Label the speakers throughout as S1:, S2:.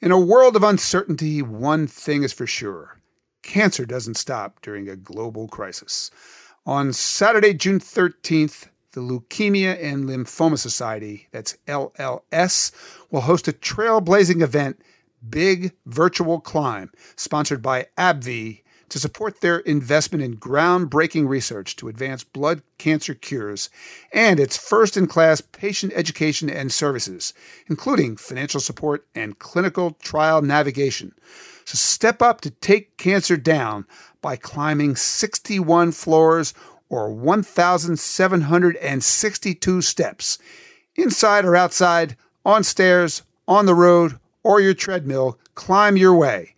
S1: In a world of uncertainty, one thing is for sure cancer doesn't stop during a global crisis. On Saturday, June 13th, the Leukemia and Lymphoma Society, that's LLS, will host a trailblazing event, Big Virtual Climb, sponsored by AbbVie to support their investment in groundbreaking research to advance blood cancer cures and its first in class patient education and services, including financial support and clinical trial navigation. So step up to take cancer down by climbing 61 floors or 1,762 steps, inside or outside, on stairs, on the road, or your treadmill, climb your way.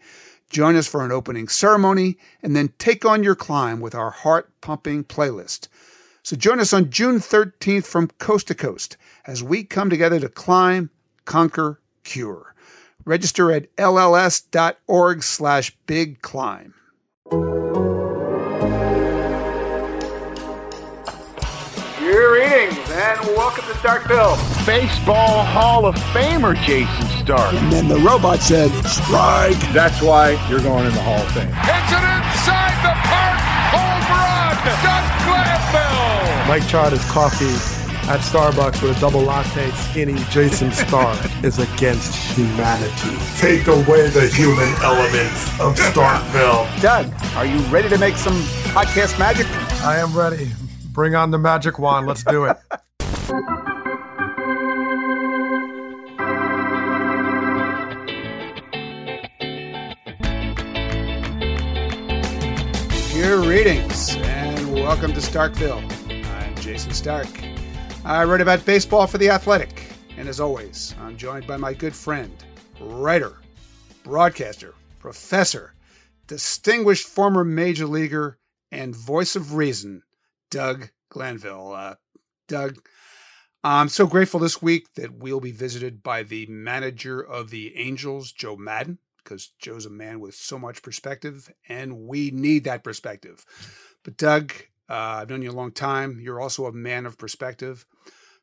S1: Join us for an opening ceremony and then take on your climb with our heart pumping playlist. So join us on June 13th from coast to coast as we come together to climb, conquer, cure. Register at lls.org slash big climb. Welcome to Starkville.
S2: Baseball Hall of Famer Jayson Stark.
S3: And then the robot said, strike.
S4: That's why you're going in the Hall of Fame.
S5: It's an inside the park home run. Doug Glanville.
S6: Mike Trout is coffee at Starbucks with a double latte skinny. Jayson Stark is against humanity.
S7: Take away the human element of Starkville.
S1: Doug, are you ready to make some podcast magic?
S6: I am ready. Bring on the magic wand. Let's do it.
S1: Greetings and welcome to Starkville. I'm Jayson Stark. I write about baseball for The Athletic, and as always, I'm joined by my good friend, writer, broadcaster, professor, distinguished former major leaguer, and voice of reason, Doug Glanville. Uh, Doug, I'm so grateful this week that we'll be visited by the manager of the Angels, Joe Maddon, because Joe's a man with so much perspective, and we need that perspective. But, Doug, uh, I've known you a long time. You're also a man of perspective.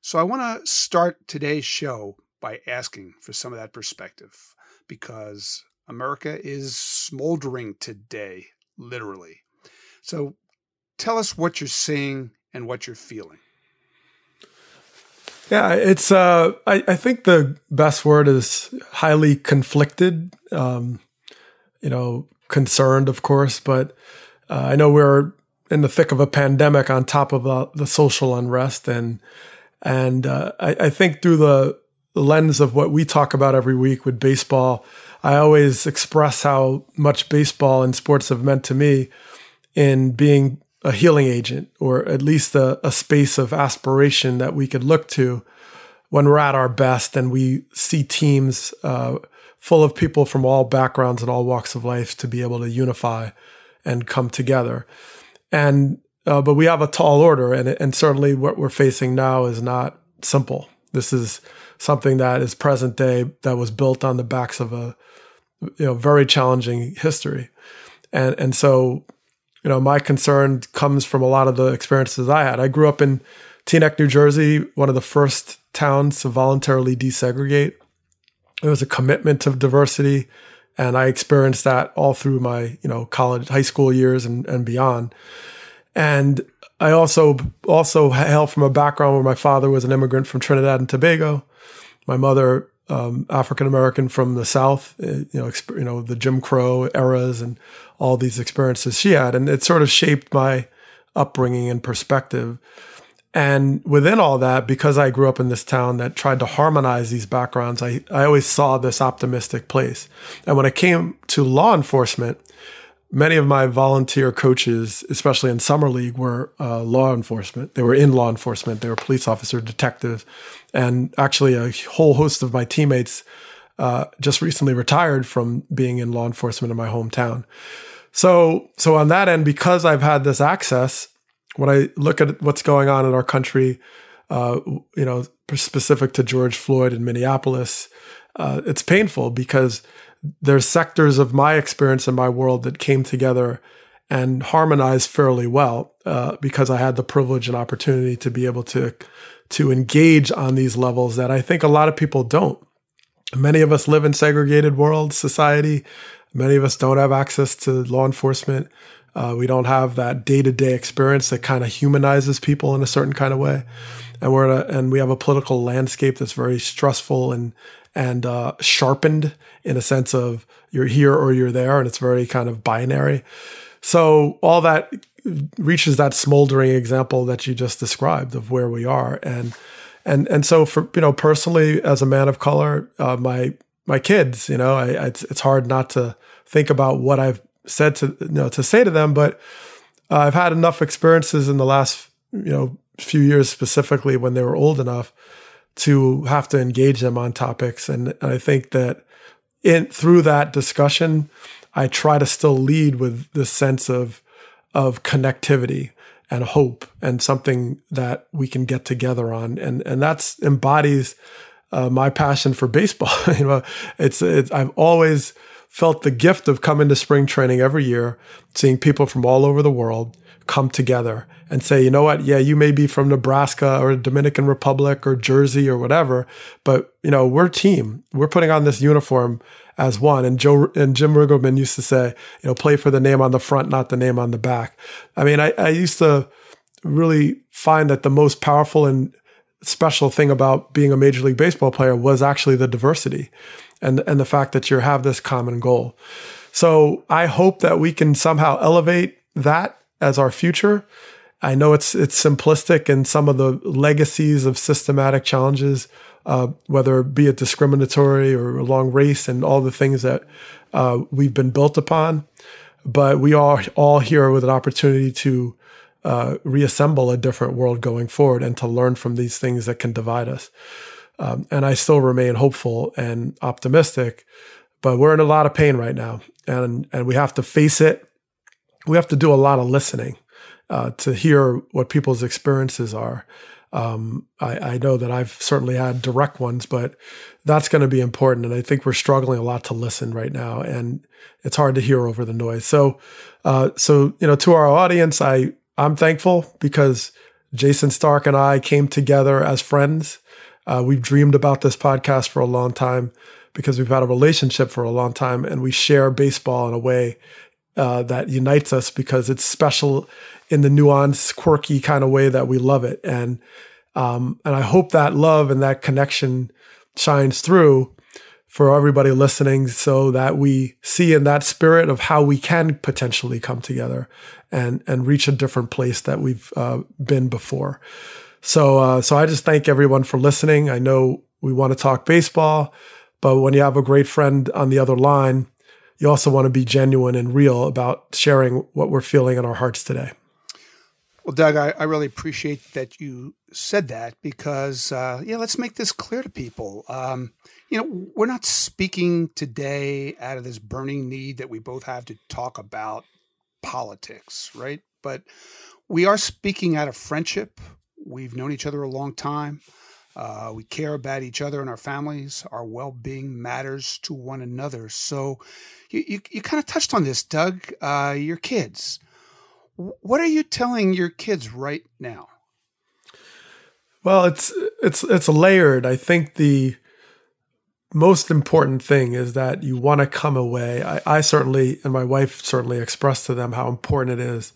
S1: So, I want to start today's show by asking for some of that perspective because America is smoldering today, literally. So, tell us what you're seeing and what you're feeling.
S6: Yeah, it's. Uh, I, I think the best word is highly conflicted. Um, you know, concerned, of course, but uh, I know we're in the thick of a pandemic on top of uh, the social unrest, and and uh, I, I think through the lens of what we talk about every week with baseball, I always express how much baseball and sports have meant to me in being a healing agent or at least a, a, space of aspiration that we could look to when we're at our best and we see teams uh, full of people from all backgrounds and all walks of life to be able to unify and come together. And uh, but we have a tall order, and and certainly what we're facing now is not simple. This is something that is present day that was built on the backs of a you know very challenging history, and and so you know, my concern comes from a lot of the experiences I had. I grew up in Teaneck, New Jersey, one of the first towns to voluntarily desegregate. It was a commitment to diversity, and I experienced that all through my, you know, college, high school years and, and beyond. And I also also hail from a background where my father was an immigrant from Trinidad and Tobago. My mother um, African American from the South, uh, you know, you know the Jim Crow eras and all these experiences she had, and it sort of shaped my upbringing and perspective. And within all that, because I grew up in this town that tried to harmonize these backgrounds, I, I always saw this optimistic place. And when it came to law enforcement, many of my volunteer coaches, especially in summer league, were uh, law enforcement. They were in law enforcement. They were police officers, detectives, and actually a whole host of my teammates uh, just recently retired from being in law enforcement in my hometown. So, so on that end, because I've had this access, when I look at what's going on in our country, uh, you know, specific to George Floyd in Minneapolis, uh, it's painful because there's sectors of my experience in my world that came together and harmonized fairly well uh, because I had the privilege and opportunity to be able to to engage on these levels that I think a lot of people don't. Many of us live in segregated world society. Many of us don't have access to law enforcement. Uh, we don't have that day to day experience that kind of humanizes people in a certain kind of way, and we're a, and we have a political landscape that's very stressful and and uh, sharpened in a sense of you're here or you're there, and it's very kind of binary. So all that reaches that smoldering example that you just described of where we are, and and and so for you know personally as a man of color, uh, my my kids, you know, I, it's it's hard not to think about what I've said to you know to say to them, but uh, I've had enough experiences in the last you know few years specifically when they were old enough to have to engage them on topics, and, I think that in through that discussion, I try to still lead with this sense of of connectivity and hope and something that we can get together on, and and that's embodies uh, my passion for baseball. you know, it's, it's I've always felt the gift of coming to spring training every year, seeing people from all over the world come together and say, you know what? Yeah, you may be from Nebraska or Dominican Republic or Jersey or whatever, but you know, we're team. We're putting on this uniform as one. And Joe and Jim Riggleman used to say, you know, play for the name on the front, not the name on the back. I mean, I, I used to really find that the most powerful and special thing about being a major league baseball player was actually the diversity and and the fact that you have this common goal. So I hope that we can somehow elevate that as our future. I know it's it's simplistic and some of the legacies of systematic challenges, uh, whether be it discriminatory or along race and all the things that uh, we've been built upon. But we are all here with an opportunity to uh, reassemble a different world going forward and to learn from these things that can divide us. Um, and I still remain hopeful and optimistic, but we're in a lot of pain right now, and and we have to face it. We have to do a lot of listening uh, to hear what people's experiences are. Um, I, I, know that I've certainly had direct ones, but that's going to be important. And I think we're struggling a lot to listen right now, and it's hard to hear over the noise. So, uh, so you know, to our audience, I I'm thankful because Jayson Stark and I came together as friends. Uh, we've dreamed about this podcast for a long time because we've had a relationship for a long time and we share baseball in a way uh, that unites us because it's special in the nuanced, quirky kind of way that we love it. And um, and I hope that love and that connection shines through for everybody listening so that we see in that spirit of how we can potentially come together and and reach a different place that we've uh, been before. So uh, so I just thank everyone for listening. I know we want to talk baseball, but when you have a great friend on the other line, you also want to be genuine and real about sharing what we're feeling in our hearts today.
S1: Well, Doug, I, I really appreciate that you said that because, uh, yeah, let's make this clear to people. Um, you know, we're not speaking today out of this burning need that we both have to talk about politics, right? But we are speaking out of friendship. We've known each other a long time. Uh, we care about each other and our families. Our well being matters to one another. So you, you, you kind of touched on this, Doug. Uh, your kids. What are you telling your kids right now?
S6: Well, it's it's it's layered. I think the most important thing is that you want to come away. I, I, certainly, and my wife certainly expressed to them how important it is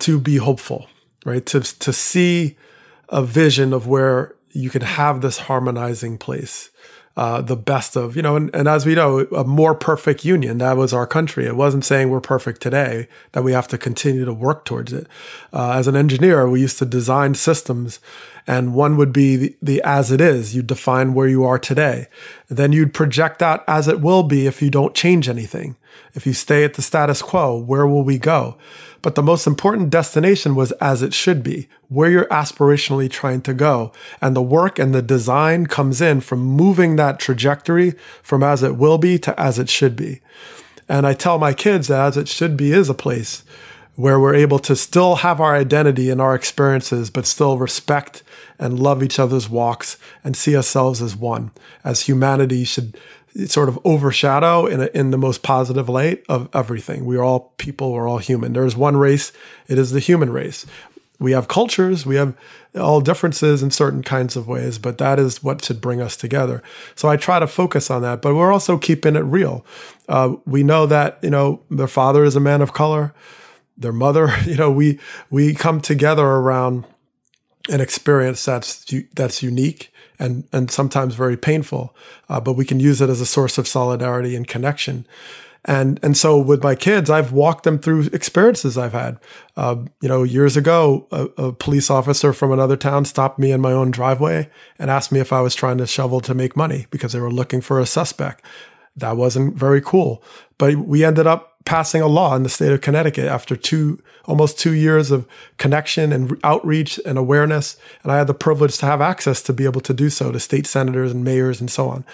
S6: to be hopeful, right? To, to see a vision of where you can have this harmonizing place uh, the best of, you know, and, and as we know, a more perfect union. That was our country. It wasn't saying we're perfect today, that we have to continue to work towards it. Uh, as an engineer, we used to design systems, and one would be the, the as it is. You define where you are today. Then you'd project out as it will be if you don't change anything. If you stay at the status quo, where will we go? But the most important destination was as it should be, where you're aspirationally trying to go. And the work and the design comes in from moving that trajectory from as it will be to as it should be. And I tell my kids that as it should be is a place where we're able to still have our identity and our experiences, but still respect and love each other's walks and see ourselves as one, as humanity should sort of overshadow in, a, in the most positive light of everything. We are all people, we're all human. There's one race, it is the human race. we have cultures, we have all differences in certain kinds of ways, but that is what should bring us together. So I try to focus on that, but we're also keeping it real. Uh, we know that you know their father is a man of color, their mother. You know, we we come together around an experience that's that's unique and and sometimes very painful, uh, but we can use it as a source of solidarity and connection. And and so with my kids, I've walked them through experiences I've had. Uh, you know, years ago, a, a, police officer from another town stopped me in my own driveway and asked me if I was trying to shovel to make money because they were looking for a suspect. That wasn't very cool, but we ended up passing a law in the state of Connecticut after two almost two years of connection and outreach and awareness. And I had the privilege to have access to be able to do so to state senators and mayors and so on.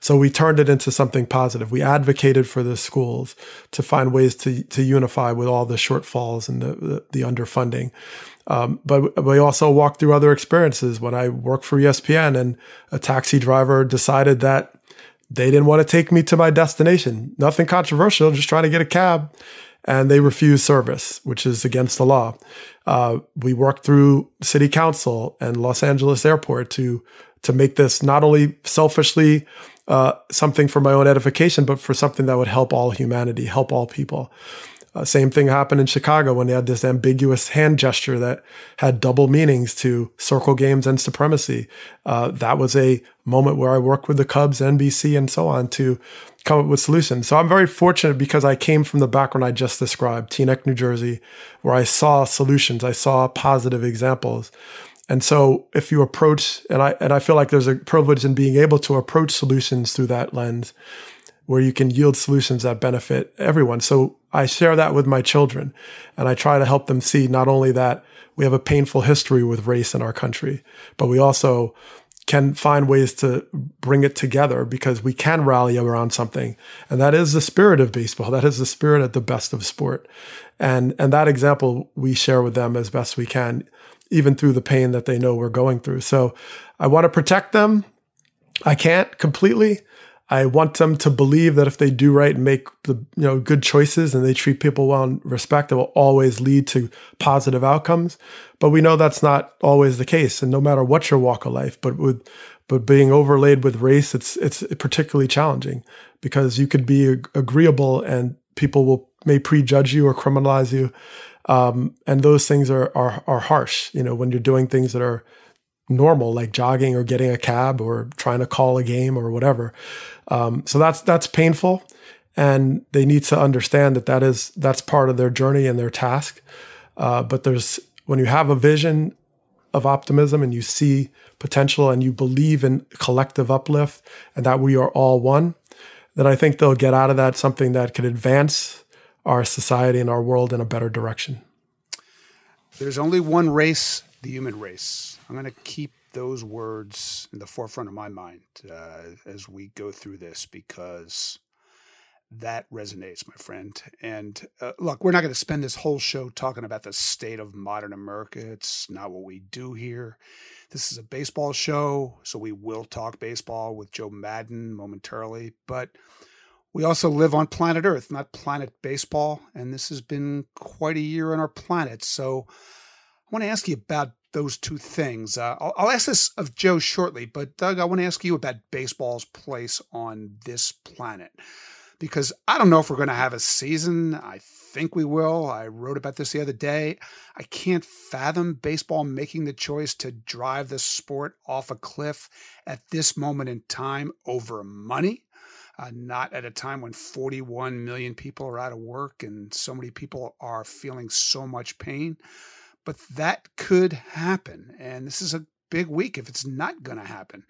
S6: So we turned it into something positive. We advocated for the schools to find ways to to unify with all the shortfalls and the the, the underfunding. Um, but we also walked through other experiences. When I worked for ESPN, and a taxi driver decided that they didn't want to take me to my destination. Nothing controversial, just trying to get a cab. And they refused service, which is against the law. Uh, we worked through city council and Los Angeles airport to to make this not only selfishly uh, something for my own edification, but for something that would help all humanity, help all people. Uh, same thing happened in Chicago when they had this ambiguous hand gesture that had double meanings to circle games and supremacy. Uh, that was a moment where I worked with the Cubs, NBC, and so on to come up with solutions. So I'm very fortunate because I came from the background I just described, Teaneck, New Jersey, where I saw solutions, I saw positive examples. And so if you approach, and I, and I feel like there's a privilege in being able to approach solutions through that lens where you can yield solutions that benefit everyone. So I share that with my children and I try to help them see not only that we have a painful history with race in our country, but we also can find ways to bring it together because we can rally around something. And that is the spirit of baseball. That is the spirit at the best of sport. And, and that example we share with them as best we can even through the pain that they know we're going through. So I want to protect them. I can't completely. I want them to believe that if they do right and make the you know good choices and they treat people well and respect, it will always lead to positive outcomes. But we know that's not always the case, and no matter what your walk of life, but with but being overlaid with race, it's it's particularly challenging because you could be agreeable and people will may prejudge you or criminalize you. Um, and those things are, are are harsh. You know, when you're doing things that are normal, like jogging or getting a cab or trying to call a game or whatever. Um, so that's that's painful, and they need to understand that that is that's part of their journey and their task. Uh, but there's when you have a vision of optimism and you see potential and you believe in collective uplift and that we are all one, then I think they'll get out of that something that could advance our society and our world in a better direction.
S1: There's only one race, the human race. I'm going to keep those words in the forefront of my mind uh, as we go through this because that resonates, my friend. And uh, look, we're not going to spend this whole show talking about the state of modern America. It's not what we do here. This is a baseball show, so we will talk baseball with Joe Maddon momentarily. But we also live on planet Earth, not planet baseball. And this has been quite a year on our planet. So I want to ask you about those two things. Uh, I'll, I'll, ask this of Joe shortly, but Doug, I want to ask you about baseball's place on this planet. Because I don't know if we're going to have a season. I think we will. I wrote about this the other day. I can't fathom baseball making the choice to drive the sport off a cliff at this moment in time over money uh, not at a time when 41 million people are out of work and so many people are feeling so much pain. But that could happen. And this is a big week if it's not going to happen.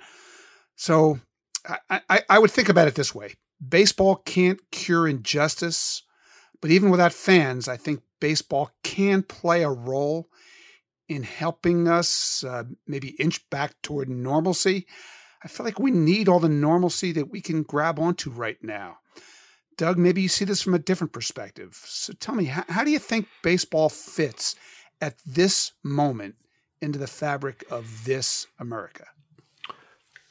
S1: So I, I, I would think about it this way baseball can't cure injustice, but even without fans, I think baseball can play a role in helping us uh, maybe inch back toward normalcy. I feel like we need all the normalcy that we can grab onto right now. Doug, maybe you see this from a different perspective. So tell me, how, how do you think baseball fits at this moment into the fabric of this America?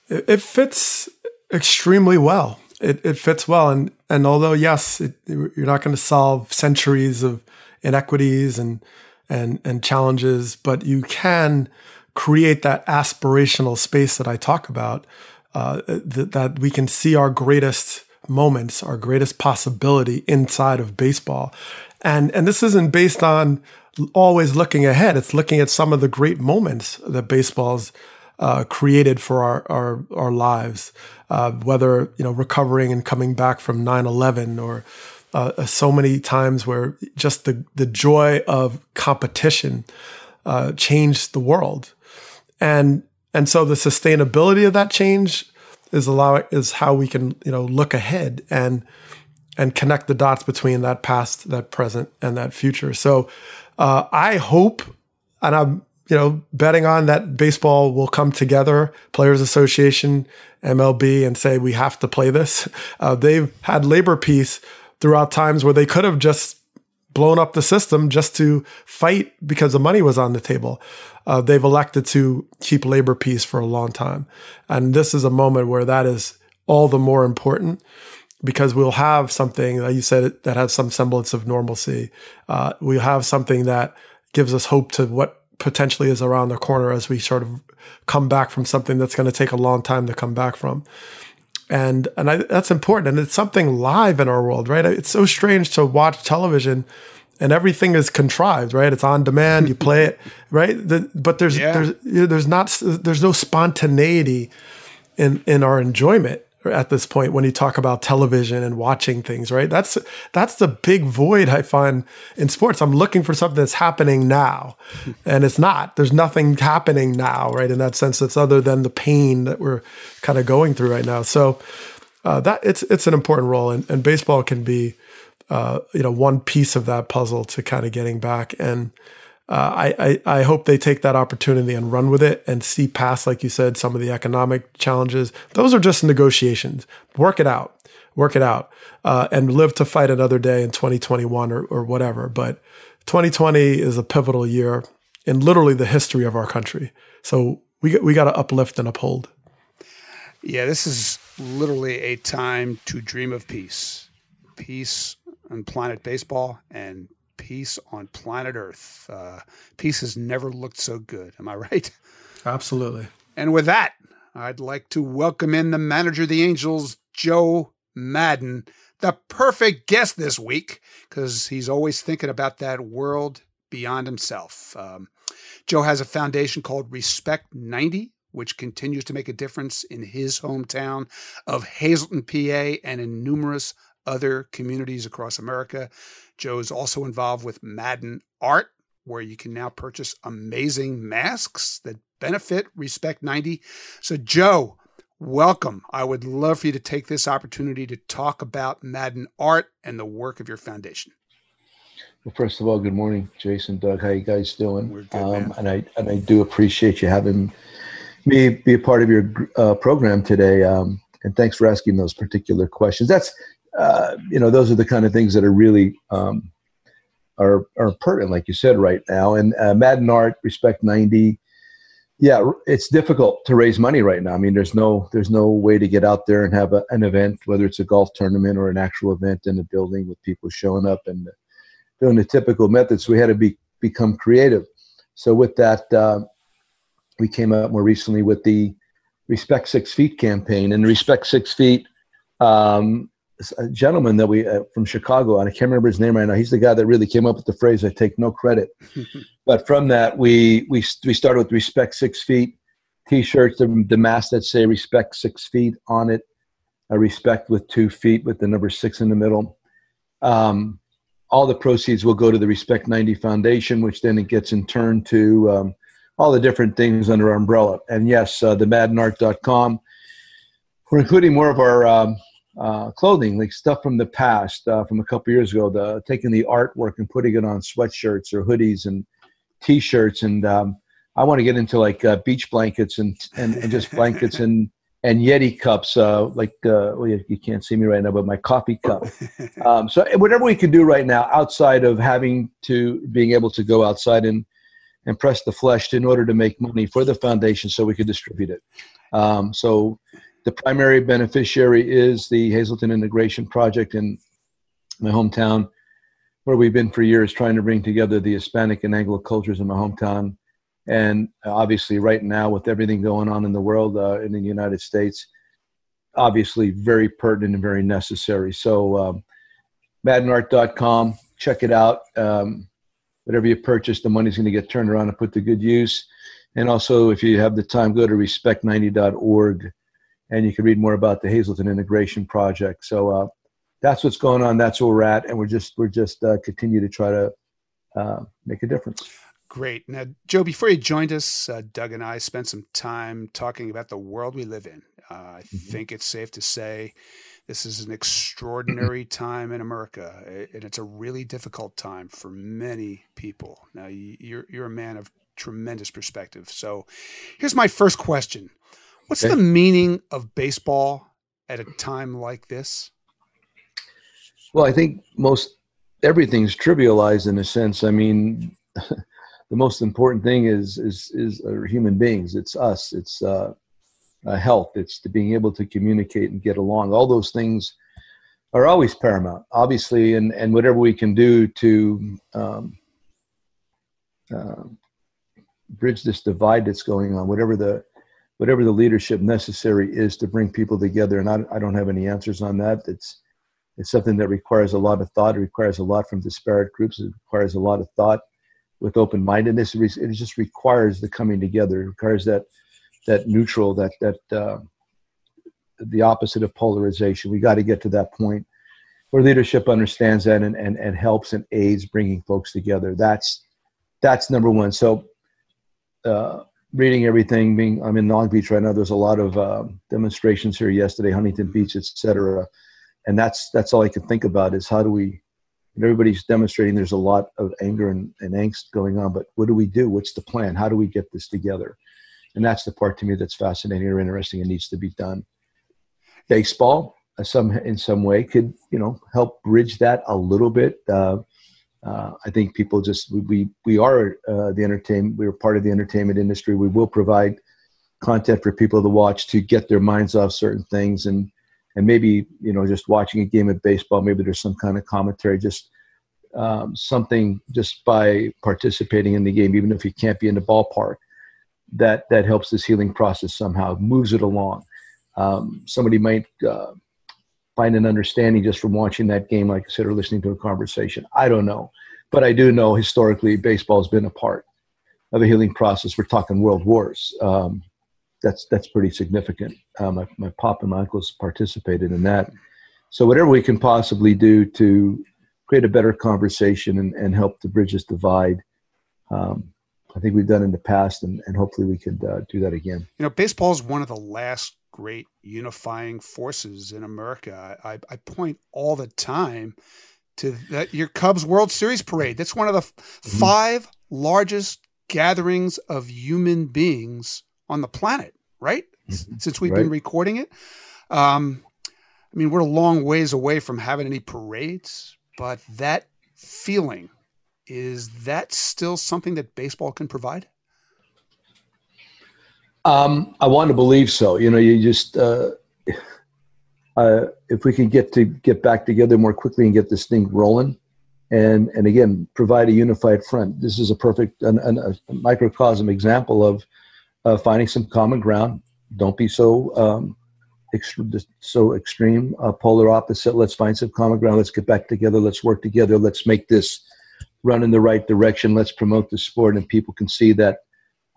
S6: It, fits extremely well. It, it fits well, and and although yes, it, you're not going to solve centuries of inequities and and and challenges, but you can create that aspirational space that I talk about. Uh, th- that we can see our greatest moments, our greatest possibility inside of baseball, and and this isn't based on always looking ahead. It's looking at some of the great moments that baseball's uh, created for our our, our lives, uh, whether you know recovering and coming back from 9-11 or uh, so many times where just the the joy of competition uh, changed the world, and and so the sustainability of that change is allowing is how we can you know look ahead and and connect the dots between that past, that present, and that future. So uh, I hope, and I'm you know betting on that baseball will come together, Players Association, MLB, and say we have to play this. Uh, they've had labor peace throughout times where they could have just blown up the system just to fight because the money was on the table. Uh, they've elected to keep labor peace for a long time. And this is a moment where that is all the more important because we'll have something that you said that has some semblance of normalcy. Uh, we'll have something that gives us hope to what potentially is around the corner as we sort of come back from something that's going to take a long time to come back from. And and I, that's important and it's something live in our world right? It's so strange to watch television and everything is contrived right? It's on demand you play it right? The, but there's yeah. there's you know, there's not there's no spontaneity in in our enjoyment at this point when you talk about television and watching things, right? That's that's the big void I find in sports. I'm looking for something that's happening now, and it's not. There's nothing happening now, right? In that sense, that's other than the pain that we're kind of going through right now. So uh, that it's it's an important role, and, and baseball can be, uh, you know, one piece of that puzzle to kind of getting back and uh, I, I, I hope they take that opportunity and run with it and see past, like you said, some of the economic challenges. Those are just negotiations. Work it out, work it out, uh, and live to fight another day in 2021 or, or whatever. But 2020 is a pivotal year in literally the history of our country. So we we got to uplift and uphold.
S1: Yeah, this is literally a time to dream of peace, peace on planet baseball, and peace on planet Earth. Uh, peace has never looked so good. Am I right?
S6: Absolutely.
S1: And with that, I'd like to welcome in the manager of the Angels, Joe Maddon, the perfect guest this week because he's always thinking about that world beyond himself. Um, Joe has a foundation called Respect 90, which continues to make a difference in his hometown of Hazleton, PA, and in numerous other communities across America. Joe is also involved with Maddon Art, where you can now purchase amazing masks that benefit Respect 90. So, Joe, welcome. I would love for you to take this opportunity to talk about Maddon Art and the work of your foundation.
S8: Well, first of all, good morning, Jason, Doug. How you guys doing?
S1: We're good, um,
S8: and I and I do appreciate you having me be a part of your uh, program today. Um, and thanks for asking those particular questions. That's uh, you know, those are the kind of things that are really um, are are pertinent, like you said, right now. And uh, Maddon Art, Respect 90. Yeah, it's difficult to raise money right now. I mean, there's no there's no way to get out there and have a, an event, whether it's a golf tournament or an actual event in a building with people showing up and doing the typical methods. We had to be become creative. So with that, uh, we came out more recently with the Respect Six Feet campaign, and Respect Six Feet um, a gentleman that we uh, from Chicago, and I can't remember his name right now. He's the guy that really came up with the phrase. I take no credit, but from that we we we started with respect six feet t-shirts, the, the mask that say respect six feet on it, a respect with two feet with the number six in the middle. Um, all the proceeds will go to the Respect 90 Foundation, which then it gets in turn to um, all the different things under our umbrella. And yes, uh, the maddonart.com. We're including more of our um, uh, clothing, like stuff from the past, uh, from a couple years ago, the taking the artwork and putting it on sweatshirts or hoodies and t-shirts. And um, I want to get into like uh, beach blankets and, and, and just blankets and and Yeti cups, uh, like uh, well, you, you, can't see me right now, but my coffee cup. Um, so whatever we can do right now, outside of having to being able to go outside and and press the flesh in order to make money for the foundation, so we could distribute it. Um, so the primary beneficiary is the Hazleton Integration Project in my hometown. where we've been for years, trying to bring together the Hispanic and Anglo cultures in my hometown. And obviously, right now, with everything going on in the world, uh, in the United States, obviously very pertinent and very necessary. So, um, maddonart.com, check it out. Um, whatever you purchase, the money's going to get turned around and put to good use. And also, if you have the time, go to respect90.org and you can read more about the Hazleton Integration Project. So uh, that's what's going on. That's where we're at, and we're just we're just uh, continue to try to uh, make a difference.
S1: Great. Now, Joe, before you joined us, uh, Doug and I spent some time talking about the world we live in. Uh, I mm-hmm. think it's safe to say this is an extraordinary time in America, and it's a really difficult time for many people. Now, you're you're a man of tremendous perspective. So, here's my first question: What's the meaning of baseball at a time like this?
S8: Well, I think most everything's trivialized in a sense. I mean, the most important thing is is is human beings. It's us. It's uh, uh, health. It's to being able to communicate and get along. All those things are always paramount, obviously, and, and whatever we can do to um, uh, bridge this divide that's going on, whatever the whatever the leadership necessary is to bring people together. And I, I don't have any answers on that. It's it's something that requires a lot of thought. It requires a lot from disparate groups. It requires a lot of thought with open mindedness. It just requires the coming together. It requires that that neutral, that that uh, the opposite of polarization. We got to get to that point where leadership understands that and, and, and helps and aids bringing folks together. That's that's number one. So, uh, reading everything, being I'm in Long Beach right now. There's a lot of uh, demonstrations here yesterday, Huntington Beach, etc. And that's that's all I can think about is how do we. Everybody's demonstrating. There's a lot of anger and, and angst going on, but what do we do? What's the plan? How do we get this together? and that's the part to me that's fascinating or interesting and needs to be done. Baseball, uh, some in some way, could you know help bridge that a little bit. Uh, uh, I think people just we we are uh, the entertainment. We're part of the entertainment industry. We will provide content for people to watch to get their minds off certain things and and maybe you know just watching a game of baseball. Maybe there's some kind of commentary. Just um, something just by participating in the game, even if you can't be in the ballpark that that helps this healing process somehow, moves it along. Um, somebody might uh, find an understanding just from watching that game, like I said, or listening to a conversation. I don't know, but I do know historically baseball has been a part of a healing process. We're talking world wars. Um, that's that's pretty significant. Uh, my my pop and my uncles participated in that. So whatever we can possibly do to create a better conversation and, and help to bridge this divide, um, I think we've done in the past, and, and hopefully we could uh, do that again.
S1: You know, baseball is one of the last great unifying forces in America. I, I point all the time to that your Cubs World Series parade. That's one of the mm-hmm. five largest gatherings of human beings on the planet, right? Mm-hmm. Since we've right. been recording it. Um, I mean, we're a long ways away from having any parades, but that feeling is that still something that baseball can provide?
S8: Um, I want to believe so. You know, you just uh, uh, if we can get to get back together more quickly and get this thing rolling, and and again provide a unified front. This is a perfect an, an, a microcosm example of uh, finding some common ground. Don't be so um, so extreme, uh, polar opposite. Let's find some common ground. Let's get back together. Let's work together. Let's make this run in the right direction. Let's promote the sport, and people can see that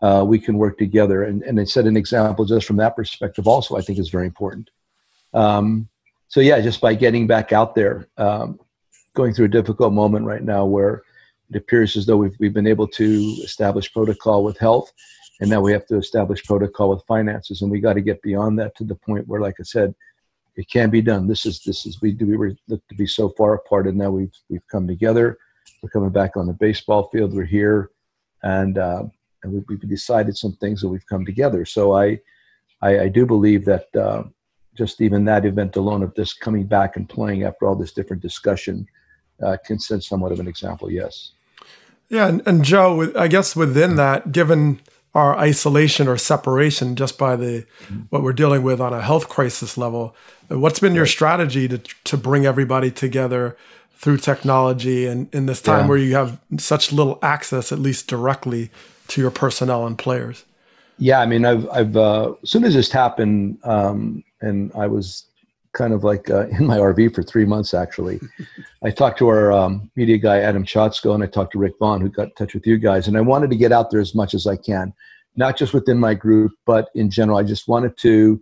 S8: uh, we can work together. And, and set an example just from that perspective, also, I think is very important. Um, so, yeah, just by getting back out there, um, going through a difficult moment right now where it appears as though we've, we've been able to establish protocol with health, and now we have to establish protocol with finances. And we got to get beyond that to the point where, like I said, it can be done. This is this is we we were looked to be so far apart, and now we've we've come together we're coming back on the baseball field. We're here, and uh, and we, have decided some things that we've come together. So I, I, I do believe that uh, just even that event alone of this coming back and playing after all this different discussion uh, can set somewhat of an example. Yes.
S6: Yeah, and, and Joe, I guess within that, given our isolation or separation just by the what we're dealing with on a health crisis level, what's been your strategy to to bring everybody together through technology and in this time
S8: Yeah.
S6: where you have such little access, at least directly, to your personnel and players.
S8: Yeah, I mean, I've, I've, uh, as soon as this happened, um, and I was kind of like uh, in my RV for three months, actually, I talked to our um, media guy, Adam Chodzko, and I talked to Rick Vaughn, who got in touch with you guys. And I wanted to get out there as much as I can, not just within my group, but in general. I just wanted to,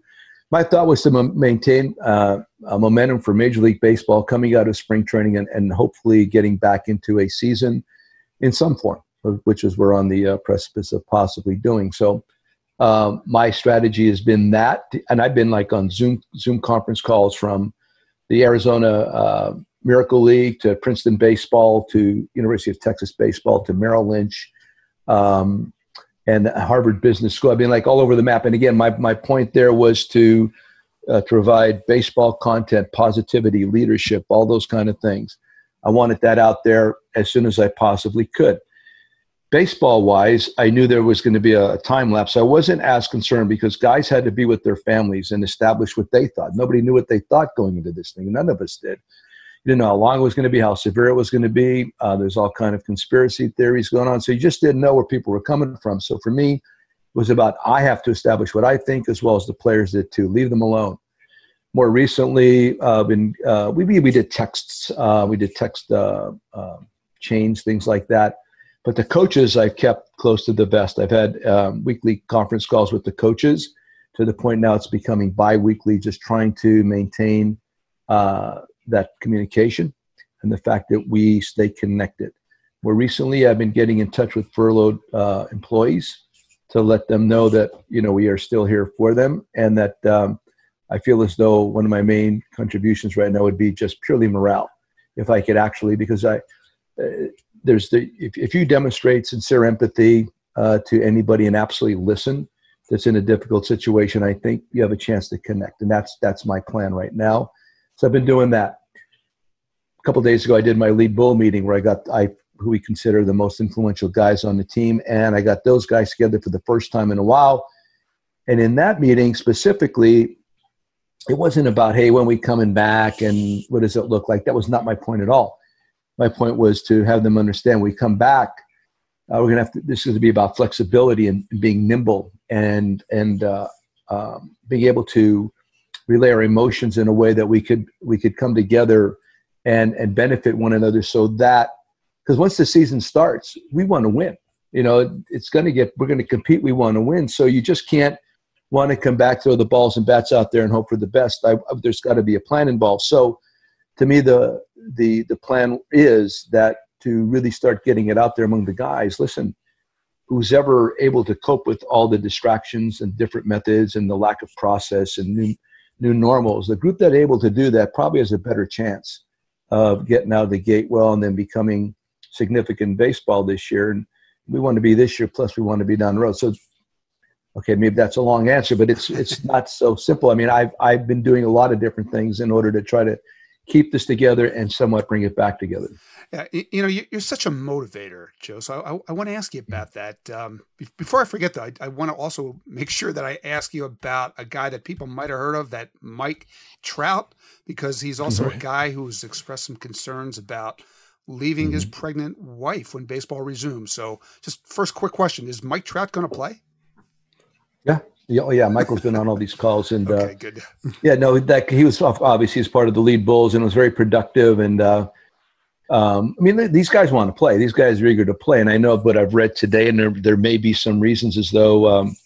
S8: my thought was to m- maintain uh, a momentum for Major League Baseball coming out of spring training and, and hopefully getting back into a season in some form, which is we're on the uh, precipice of possibly doing. So, um, my strategy has been that, and I've been like on Zoom Zoom conference calls from the Arizona uh, Miracle League to Princeton baseball to University of Texas baseball to Merrill Lynch um, and Harvard Business School. I've been like all over the map. And again, my my point there was to uh, to provide baseball content, positivity, leadership, all those kind of things. I wanted that out there as soon as I possibly could baseball wise, I knew there was going to be a, time lapse. I wasn't as concerned because guys had to be with their families and establish what they thought. Nobody knew what they thought going into this thing. None of us did. You didn't know how long it was going to be, how severe it was going to be. Uh, there's all kind of conspiracy theories going on. So you just didn't know where people were coming from. So for me, it was about I have to establish what I think as well as the players did too. Leave them alone. More recently, uh, been uh, we we did texts, uh, we did text uh, uh, chains, things like that but the coaches I've kept close to the vest. I've had um, weekly conference calls with the coaches to the point now it's becoming bi-weekly, just trying to maintain uh, that communication and the fact that we stay connected. More recently, I've been getting in touch with furloughed uh, employees to let them know that you know we are still here for them, and that um, I feel as though one of my main contributions right now would be just purely morale. If I could actually, because I, uh, there's the if, if you demonstrate sincere empathy uh, to anybody and absolutely listen that's in a difficult situation, I think you have a chance to connect, and that's that's my plan right now. So I've been doing that. A couple days ago, I did my lead bull meeting where I got I who we consider the most influential guys on the team, and I got those guys together for the first time in a while. And in that meeting specifically, it wasn't about hey when we coming back and what does it look like. That was not my point at all my point was to have them understand we come back uh, we're going to have to this is to be about flexibility and being nimble and and uh, um, being able to relay our emotions in a way that we could we could come together and and benefit one another so that because once the season starts we want to win. You know it's going to get we're going to compete we want to win. So you just can't want to come back throw the balls and bats out there and hope for the best. I, there's got to be a plan involved. So to me the the the plan is that to really start getting it out there among the guys listen who's ever able to cope with all the distractions and different methods and the lack of process and new new normals the group that able to do that probably has a better chance of getting out of the gate well and then becoming significant baseball this year. And we want to be this year plus we want to be down the road. So okay maybe that's a long answer but it's it's not so simple. I mean i've i've been doing a lot of different things in order to try to keep this together and somewhat bring it back together.
S1: Yeah, you know, you're such a motivator, Joe. So I, I want to ask you about that. Um, before I forget, though, I, I want to also make sure that I ask you about a guy that people might have heard of, that Mike Trout, because he's also
S6: Right.
S1: a guy who's expressed some concerns about leaving his pregnant wife when baseball resumes. So, just first quick question: Is Mike Trout going to play?
S8: Yeah. Yeah, oh yeah, Michael's been on all these calls, and
S1: Okay,
S8: uh,
S1: good.
S8: yeah, no, that he was obviously as part of the lead bulls, and was very productive. And uh, um, I mean, th- these guys want to play; these guys are eager to play. And I know what I've read today, and there there may be some reasons as though um,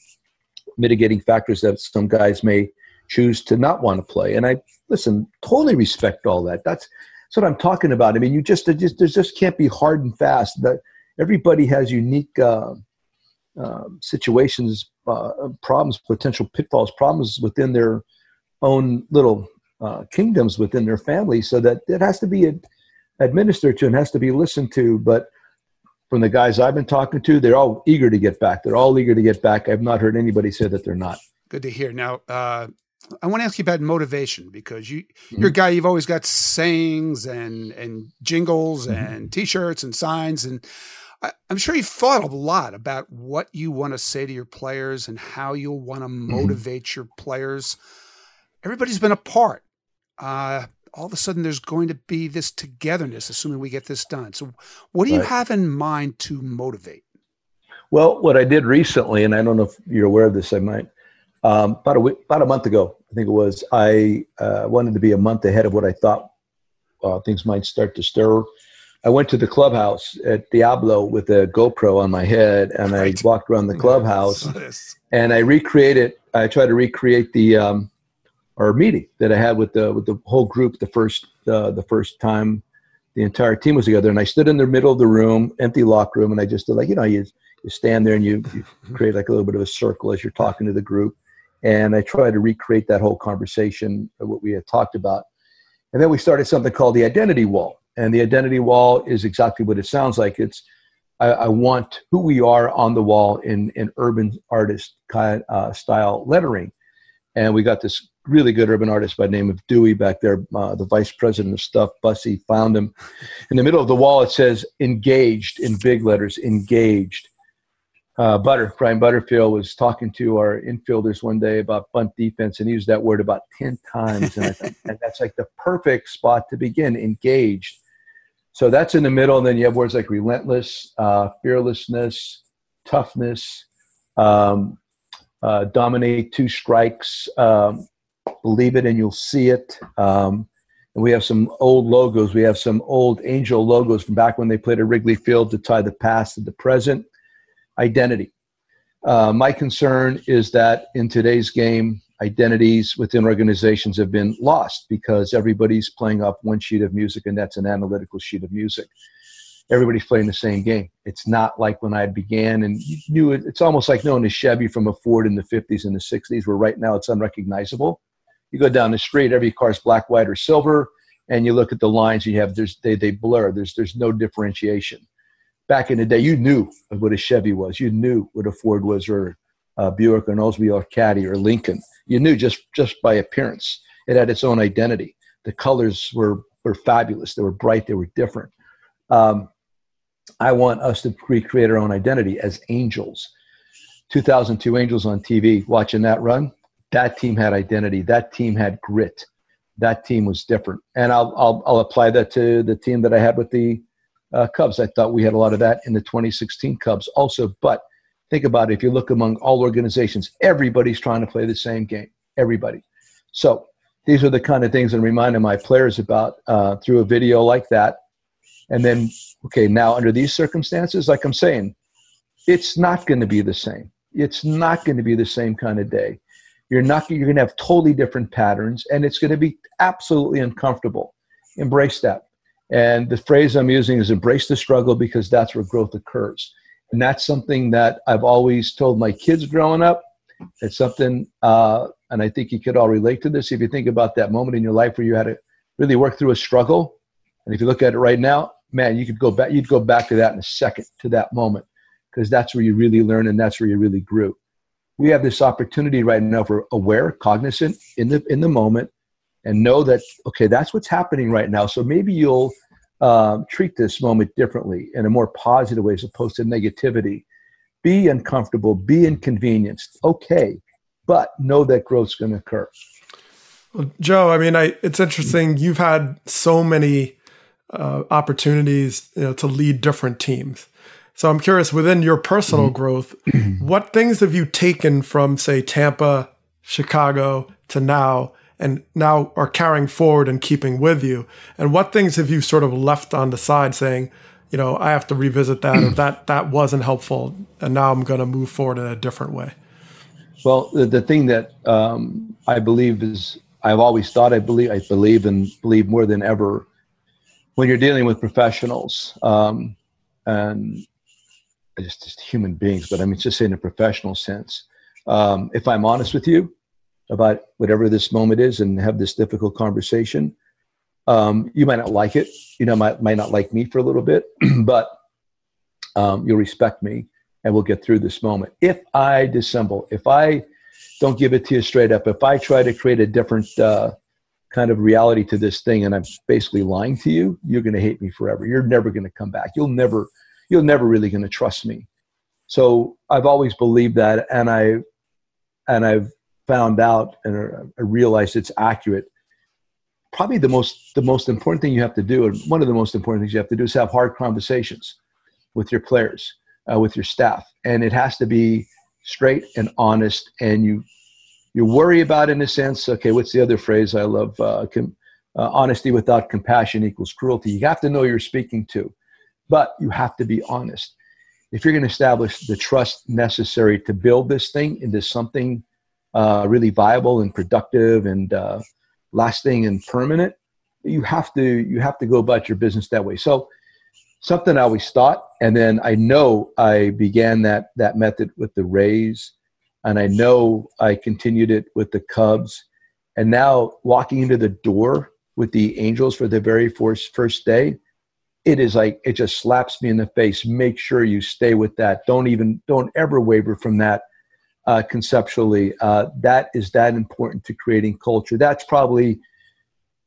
S8: mitigating factors that some guys may choose to not want to play. And I listen, totally respect all that. That's that's what I'm talking about. I mean, you just there just there just can't be hard and fast. That everybody has unique. Uh, um, situations, uh, problems, potential pitfalls, problems within their own little uh, kingdoms within their family, so that it has to be ad- administered to and has to be listened to. But from the guys I've been talking to, they're all eager to get back. They're all eager to get back. I've not heard anybody say that they're not.
S1: Good to hear. Now, uh, I want to ask you about motivation because you you're a guy. You've always got sayings and and jingles and T-shirts and signs, and I, I'm sure you've thought a lot about what you want to say to your players and how you'll want to motivate your players. Everybody's been apart. Uh, all of a sudden there's going to be this togetherness, assuming we get this done. So, what do you have in mind to motivate?
S8: Well, what I did recently, and I don't know if you're aware of this, I might. Um, about a week, about a month ago, I think it was. I uh, wanted to be a month ahead of what I thought uh, things might start to stir. I went to the clubhouse at Diablo with a GoPro on my head, and right. I walked around the clubhouse, yes. and I recreated. I tried to recreate the um, our meeting that I had with the with the whole group the first uh, the first time the entire team was together, and I stood in the middle of the room, empty locker room, and I just did like you know you you stand there and you, you create like a little bit of a circle as you're talking to the group, and I tried to recreate that whole conversation what we had talked about, and then we started something called the identity wall and the identity wall is exactly what it sounds like. It's I, I want who we are on the wall in in urban artist kind uh, style lettering, and we got this really good urban artist by the name of Dewey back there, uh, the vice president of stuff. Bussy found him. In the middle of the wall, it says "engaged" in big letters. Engaged. Uh, Butter Brian Butterfield was talking to our infielders one day about bunt defense, and he used that word about ten times, and, thought, and that's like the perfect spot to begin. Engaged so that's in the middle. And then you have words like relentless, uh, fearlessness, toughness, um, uh, dominate two strikes, um, believe it and you'll see it. Um, and we have some old logos. We have some old angel logos from back when they played at Wrigley Field to tie the past to the present. Identity. Uh, my concern is that in today's game, identities within organizations have been lost because everybody's playing off one sheet of music and that's an analytical sheet of music. Everybody's playing the same game. It's not like when i began and you knew it, it's almost like knowing a chevy from a ford in the 50s and the 60s where right now it's unrecognizable. You go down the street every car's black white or silver and you look at the lines you have there's they, they blur. There's there's no differentiation. Back in the day you knew what a chevy was. You knew what a ford was or uh, Buick or Oldsmobile or Caddy or Lincoln. You knew just just by appearance. It had its own identity. The colors were were fabulous. They were bright. They were different. Um, I want us to recreate our own identity as angels. 2002 Angels on TV, watching that run, that team had identity. That team had grit. That team was different. And I'll, I'll, I'll apply that to the team that I had with the uh, Cubs. I thought we had a lot of that in the 2016 Cubs also. But Think about it. If you look among all organizations, everybody's trying to play the same game. Everybody. So these are the kind of things I'm reminding my players about uh, through a video like that. And then, okay, now under these circumstances, like I'm saying, it's not going to be the same. It's not going to be the same kind of day. You're not. You're going to have totally different patterns, and it's going to be absolutely uncomfortable. Embrace that. And the phrase I'm using is embrace the struggle because that's where growth occurs. And that's something that I've always told my kids growing up. It's something, uh, and I think you could all relate to this. If you think about that moment in your life where you had to really work through a struggle, and if you look at it right now, man, you could go back. You'd go back to that in a second, to that moment, because that's where you really learn and that's where you really grew. We have this opportunity right now for aware, cognizant in the in the moment, and know that okay, that's what's happening right now. So maybe you'll um, treat this moment differently in a more positive way as opposed to negativity. Be uncomfortable, be inconvenienced, okay, but know that growth's going to occur.
S6: Well, Joe, I mean, I, it's interesting. You've had so many uh, opportunities you know, to lead different teams. So I'm curious, within your personal mm-hmm. growth, what things have you taken from, say, Tampa, Chicago to now and now are carrying forward and keeping with you? And what things have you sort of left on the side saying, you know, I have to revisit that or that that wasn't helpful and now I'm going to move forward in a different way?
S8: Well, the, the thing that um, I believe is I've always thought I believe I believe and believe more than ever when you're dealing with professionals um, and just, just human beings, but I mean just in a professional sense. Um, if I'm honest with you, about whatever this moment is and have this difficult conversation. Um, you might not like it. You know, might might not like me for a little bit, but um, you'll respect me, and we'll get through this moment. If I dissemble, if I don't give it to you straight up, if I try to create a different uh, kind of reality to this thing, and I'm basically lying to you, you're going to hate me forever. You're never going to come back. You'll never, you're never really going to trust me. So I've always believed that, and I, and I've found out and I realized it's accurate. probably the most the most important thing you have to do, and one of the most important things you have to do is have hard conversations with your players, uh, with your staff, and it has to be straight and honest. And you you worry about in a sense. Okay, what's the other phrase I love? Uh, com- uh, honesty without compassion equals cruelty. You have to know you're speaking to, but you have to be honest. If you're going to establish the trust necessary to build this thing into something uh, really viable and productive and uh, lasting and permanent, you have to you have to go about your business that way. So something I always thought, and then I know I began that that method with the Rays, and I know I continued it with the Cubs, and now walking into the door with the Angels for the very first first day, it is like it just slaps me in the face. Make sure you stay with that. Don't even don't ever waver from that uh, conceptually. Uh, that is that important to creating culture. That's probably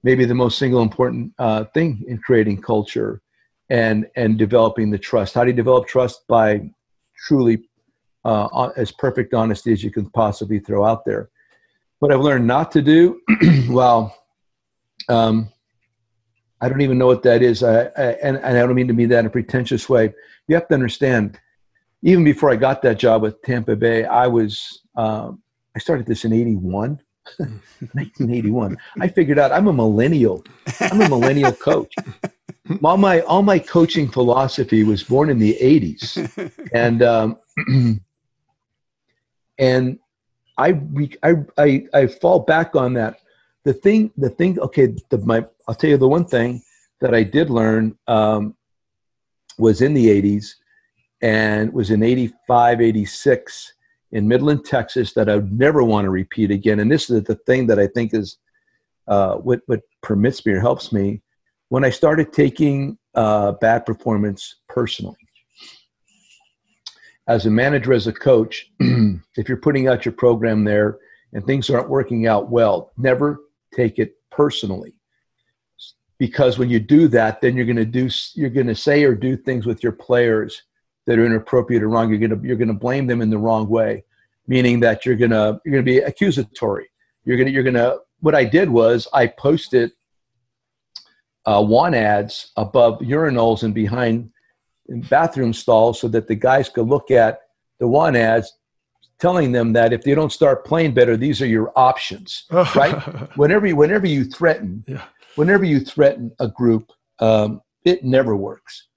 S8: maybe the most single important uh, thing in creating culture and and developing the trust. How do you develop trust? By truly uh, as perfect honesty as you can possibly throw out there. What I've learned not to do, well, um, I don't even know what that is. I, I, and, and I don't mean to be that in a pretentious way. You have to understand even before I got that job with Tampa Bay, I was um, I started this in '81. 1981. I figured out I'm a millennial. I'm a millennial coach. All my all my coaching philosophy was born in the 80s, and um, and I, I I I fall back on that. The thing the thing okay the, my I'll tell you the one thing that I did learn um, was in the 80s and was in 85, 86 in Midland, Texas that I would never want to repeat again. And this is the thing that I think is uh, what, what permits me or helps me when I started taking uh, bad performance personally. As a manager, as a coach, if you're putting out your program there and things aren't working out well, never take it personally. Because when you do that, then you're going to do you're going to say or do things with your players that are inappropriate or wrong, you're gonna you're gonna blame them in the wrong way, meaning that you're gonna you're gonna be accusatory. You're gonna you're gonna. What I did was I posted uh, want ads above urinals and behind bathroom stalls so that the guys could look at the want ads telling them that if they don't start playing better, these are your options, right? whenever you, whenever you threaten, yeah. whenever you threaten a group, um, it never works.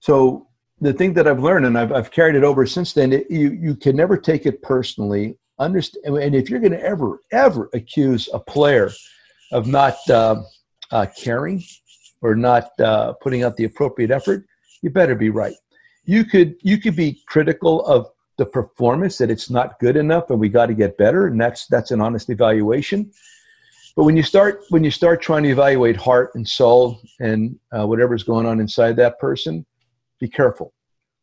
S8: So the thing that I've learned, and I've, I've carried it over since then, it, you, you can never take it personally. Understand, and if you're going to ever, ever accuse a player of not uh, uh, caring or not uh, putting out the appropriate effort, you better be right. You could you could be critical of the performance that it's not good enough and we got to get better, and that's that's an honest evaluation. But when you start when you start trying to evaluate heart and soul and uh, whatever's going on inside that person, be careful.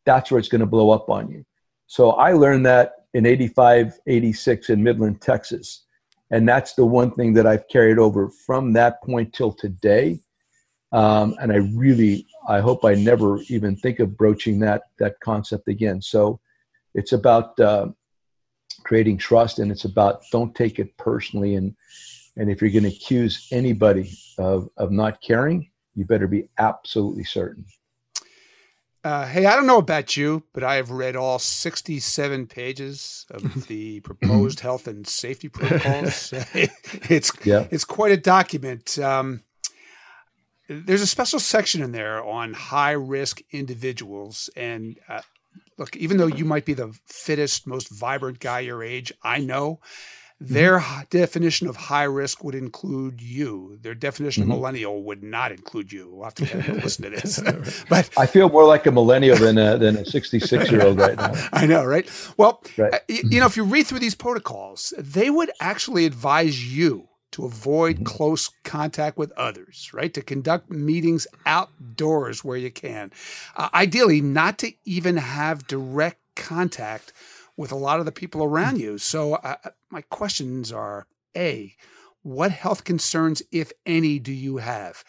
S8: That's where it's going to blow up on you. So I learned that in 85, 86 in Midland, Texas. And that's the one thing that I've carried over from that point till today. Um, and I really, I hope I never even think of broaching that that concept again. So it's about uh, creating trust, and it's about don't take it personally. And and if you're going to accuse anybody of of not caring, you better be absolutely certain.
S1: Uh, hey, I don't know about you, but I have read all 67 pages of the proposed health and safety protocols. it's yeah. it's quite a document. Um, there's a special section in there on high risk individuals, and uh, look, even though you might be the fittest, most vibrant guy your age, I know. Their mm-hmm. definition of high risk would include you. Their definition mm-hmm. of millennial would not include you. We'll have to listen to this.
S8: but I feel more like a millennial than a, than a 66 year old right now.
S1: I know, right? Well, right. Uh, you know, if you read through these protocols, they would actually advise you to avoid mm-hmm. close contact with others, right? To conduct meetings outdoors where you can. Uh, ideally, not to even have direct contact with a lot of the people around you. So, uh, uh, my questions are A, what health concerns, if any, do you have?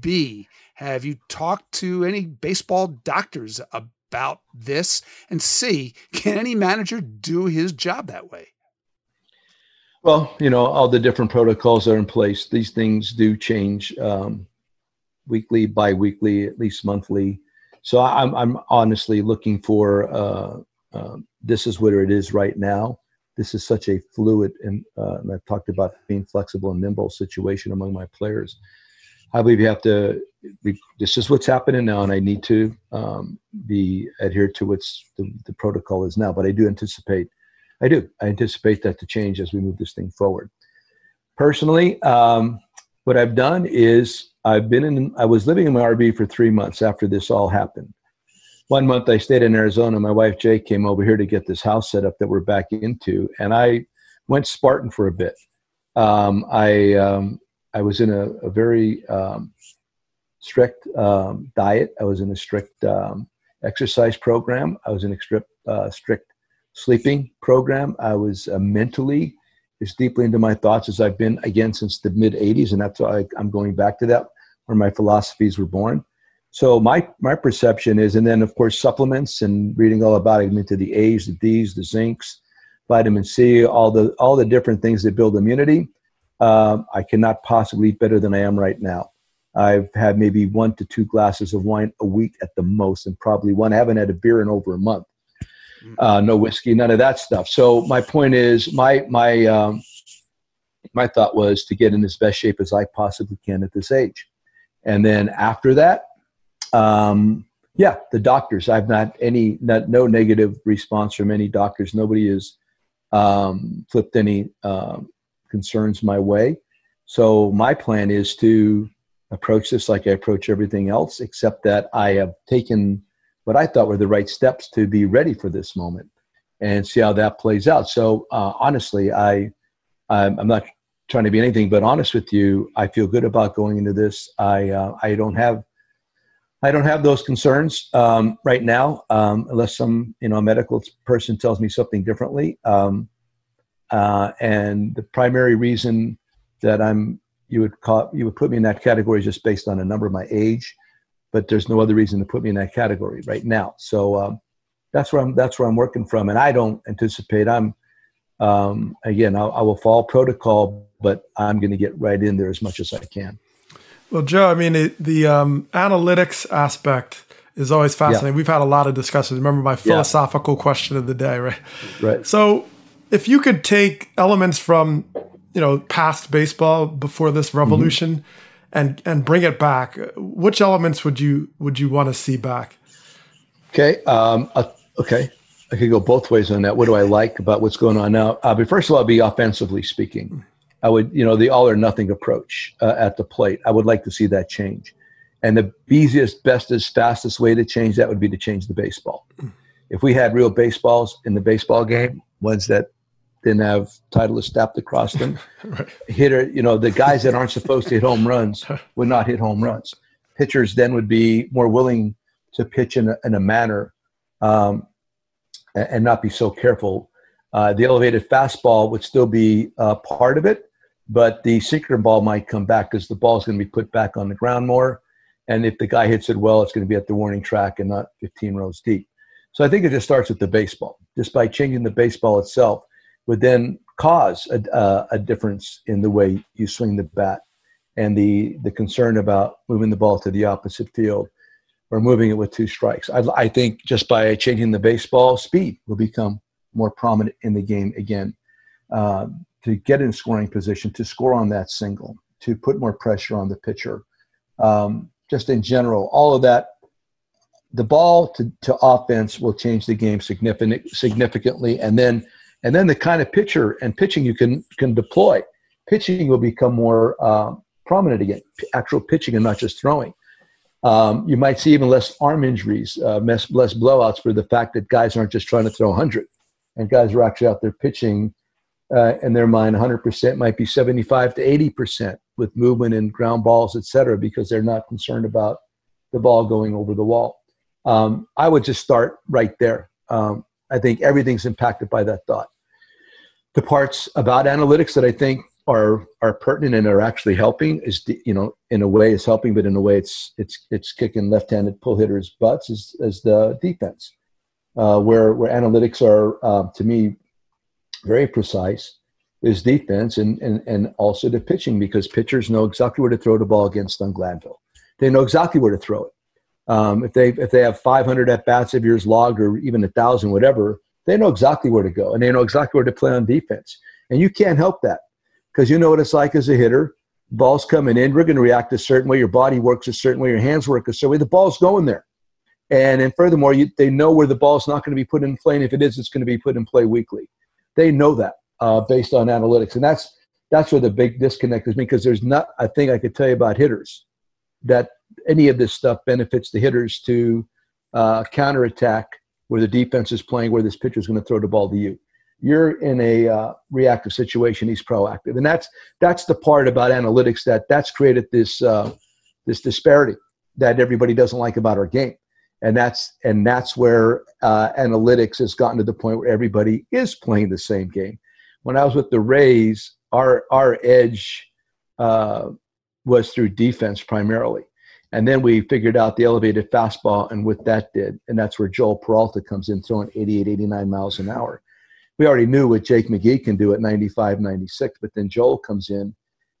S1: B, have you talked to any baseball doctors about this? And C, can any manager do his job that way?
S8: Well, you know, all the different protocols are in place. These things do change um, weekly, bi-weekly, at least monthly. So I'm, I'm honestly looking for uh, uh, this is where it is right now. This is such a fluid, and, uh, and I've talked about being flexible and nimble situation among my players. I believe you have to. This is what's happening now, and I need to um, be adhere to what's the, the protocol is now. But I do anticipate, I do, I anticipate that to change as we move this thing forward. Personally, um, what I've done is I've been in. I was living in my RV for three months after this all happened. One month I stayed in Arizona. My wife Jay came over here to get this house set up that we're back into, and I went Spartan for a bit. Um, I um, I was in a, a very um, strict um, diet. I was in a strict um, exercise program. I was in a strict, uh, strict sleeping program. I was uh, mentally as deeply into my thoughts as I've been again since the mid 80s, and that's why I, I'm going back to that where my philosophies were born. So my my perception is, and then of course supplements and reading all about it, into the A's, the D's, the zincs, vitamin C, all the all the different things that build immunity. Um, I cannot possibly eat better than I am right now. I've had maybe one to two glasses of wine a week at the most, and probably one. I haven't had a beer in over a month. Mm. Uh, no whiskey, none of that stuff. So my point is, my my um, my thought was to get in as best shape as I possibly can at this age, and then after that, um, yeah, the doctors. I've not any not, no negative response from any doctors. Nobody has um, flipped any um, concerns my way. So my plan is to approach this like I approach everything else, except that I have taken what I thought were the right steps to be ready for this moment and see how that plays out. So uh, honestly, I I'm not trying to be anything but honest with you. I feel good about going into this. I uh, I don't have I don't have those concerns um, right now, um, unless some you know medical person tells me something differently. Um, uh, and the primary reason that I'm you would call you would put me in that category just based on a number of my age, but there's no other reason to put me in that category right now. So um, that's where I'm that's where I'm working from, and I don't anticipate I'm um, again I'll, I will follow protocol, but I'm going to get right in there as much as I can.
S6: Well, Joe, I mean it, the um, analytics aspect is always fascinating. Yeah. We've had a lot of discussions. Remember my philosophical yeah. question of the day, right?
S8: Right.
S6: So if you could take elements from you know past baseball before this revolution mm-hmm. and and bring it back which elements would you would you want to see back
S8: okay um, uh, okay i could go both ways on that what do i like about what's going on now uh, but first of all I'll be offensively speaking i would you know the all or nothing approach uh, at the plate i would like to see that change and the easiest bestest fastest way to change that would be to change the baseball if we had real baseballs in the baseball game ones that didn't have Titleist stamped across them. right. Hitter, you know, the guys that aren't supposed to hit home runs would not hit home runs. Pitchers then would be more willing to pitch in a, in a manner um, and, and, not be so careful. Uh, the elevated fastball would still be uh, part of it, but the sinker ball might come back because the ball is going to be put back on the ground more. And if the guy hits it well, it's going to be at the warning track and not 15 rows deep. So I think it just starts with the baseball. Just by changing the baseball itself, would then cause a, uh, a difference in the way you swing the bat and the, the concern about moving the ball to the opposite field or moving it with two strikes. I, I think just by changing the baseball, speed will become more prominent in the game again. Uh, to get in scoring position, to score on that single, to put more pressure on the pitcher. Um, just in general, all of that, the ball to, to offense will change the game significant, significantly. And then and then the kind of pitcher and pitching you can can deploy. Pitching will become more uh, prominent again. Actual pitching and not just throwing. Um, you might see even less arm injuries, uh, less, less blowouts for the fact that guys aren't just trying to throw 100, and guys are actually out there pitching. Uh, in their mind, 100% might be 75 to 80% with movement and ground balls, et cetera, because they're not concerned about the ball going over the wall. Um, I would just start right there. Um, I think everything's impacted by that thought the parts about analytics that I think are are pertinent and are actually helping is you know in a way it's helping, but in a way it's it's it's kicking left-handed pull hitters' butts is as the defense, uh, where where analytics are uh, to me very precise. is defense and, and, and also the pitching because pitchers know exactly where to throw the ball against on Glanville. They know exactly where to throw it. Um, if they if they have 500 at bats of yours logged or even a thousand, whatever, they know exactly where to go and they know exactly where to play on defense. And you can't help that because you know what it's like as a hitter. Ball's coming in, we're going to react a certain way. Your body works a certain way. Your hands work a certain way. The ball's going there. And and furthermore, you, they know where the ball's not going to be put in play, and if it is, it's going to be put in play weekly. They know that uh, based on analytics, and that's that's where the big disconnect is because there's not a thing I could tell you about hitters that any of this stuff benefits the hitters to uh, counterattack where the defense is playing, where this pitcher is going to throw the ball to you. You're in a uh, reactive situation. He's proactive, and that's that's the part about analytics that that's created this uh, this disparity that everybody doesn't like about our game, and that's and that's where uh, analytics has gotten to the point where everybody is playing the same game. When I was with the Rays, our our edge uh, was through defense primarily. And then we figured out the elevated fastball and what that did. And that's where Joel Peralta comes in throwing 88, 89 miles an hour. We already knew what Jake McGee can do at 95, 96, but then Joel comes in,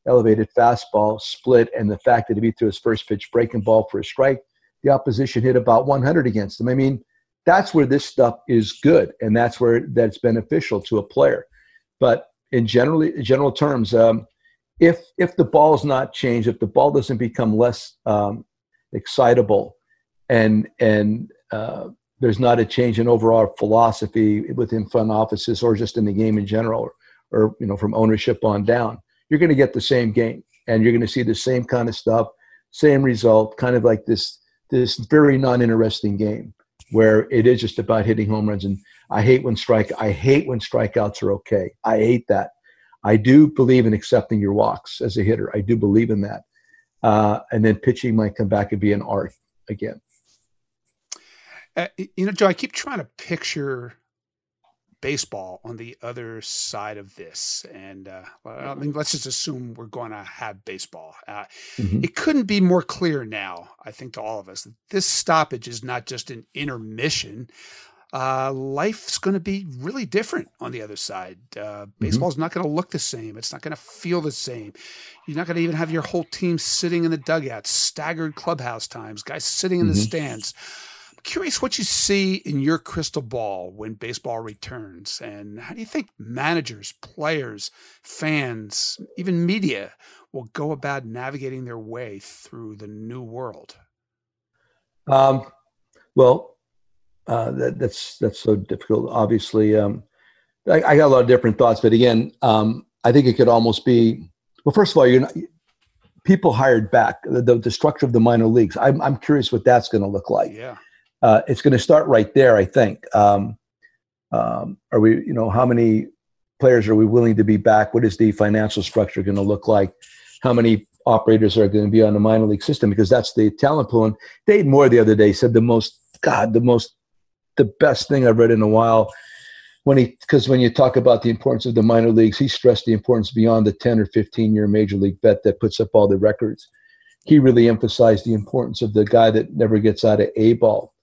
S8: elevated fastball, split, and the fact that he threw his first pitch breaking ball for a strike, the opposition hit about 100 against them. I mean, that's where this stuff is good, and that's where that's beneficial to a player. But in generally general terms, um, if if the ball is not changed, if the ball doesn't become less um, excitable, and and uh, there's not a change in overall philosophy within front offices or just in the game in general, or, or you know from ownership on down, you're going to get the same game, and you're going to see the same kind of stuff, same result, kind of like this this very non-interesting game where it is just about hitting home runs. And I hate when strike I hate when strikeouts are okay. I hate that I do believe in accepting your walks as a hitter. I do believe in that. Uh, and then pitching might come back and be an art again.
S1: Uh, you know, Joe, I keep trying to picture baseball on the other side of this. And uh, I mean, let's just assume we're going to have baseball. Uh, mm-hmm. It couldn't be more clear now, I think, to all of us that this stoppage is not just an intermission uh, life's going to be really different on the other side. Uh, baseball's mm-hmm. not going to look the same. It's not going to feel the same. You're not going to even have your whole team sitting in the dugout, staggered clubhouse times, guys sitting in mm-hmm. the stands. Curious what you see in your crystal ball when baseball returns, and how do you think managers, players, fans, even media will go about navigating their way through the new world?
S8: Um, well, uh, that, that's that's so difficult. Obviously, um, I, I, got a lot of different thoughts, but again, um, I think it could almost be. Well, first of all, you're not, people hired back. The, the, the, structure of the minor leagues. I'm I'm curious what that's going to look like.
S1: Yeah,
S8: uh, it's going to start right there. I think. Um, um, are we? You know, how many players are we willing to be back? What is the financial structure going to look like? How many operators are going to be on the minor league system? Because that's the talent pool. And Dayton Moore the other day said the most God, the most the best thing I've read in a while. When he, because when you talk about the importance of the minor leagues, he stressed the importance beyond the 10 or 15 year major league bet that puts up all the records. He really emphasized the importance of the guy that never gets out of A ball,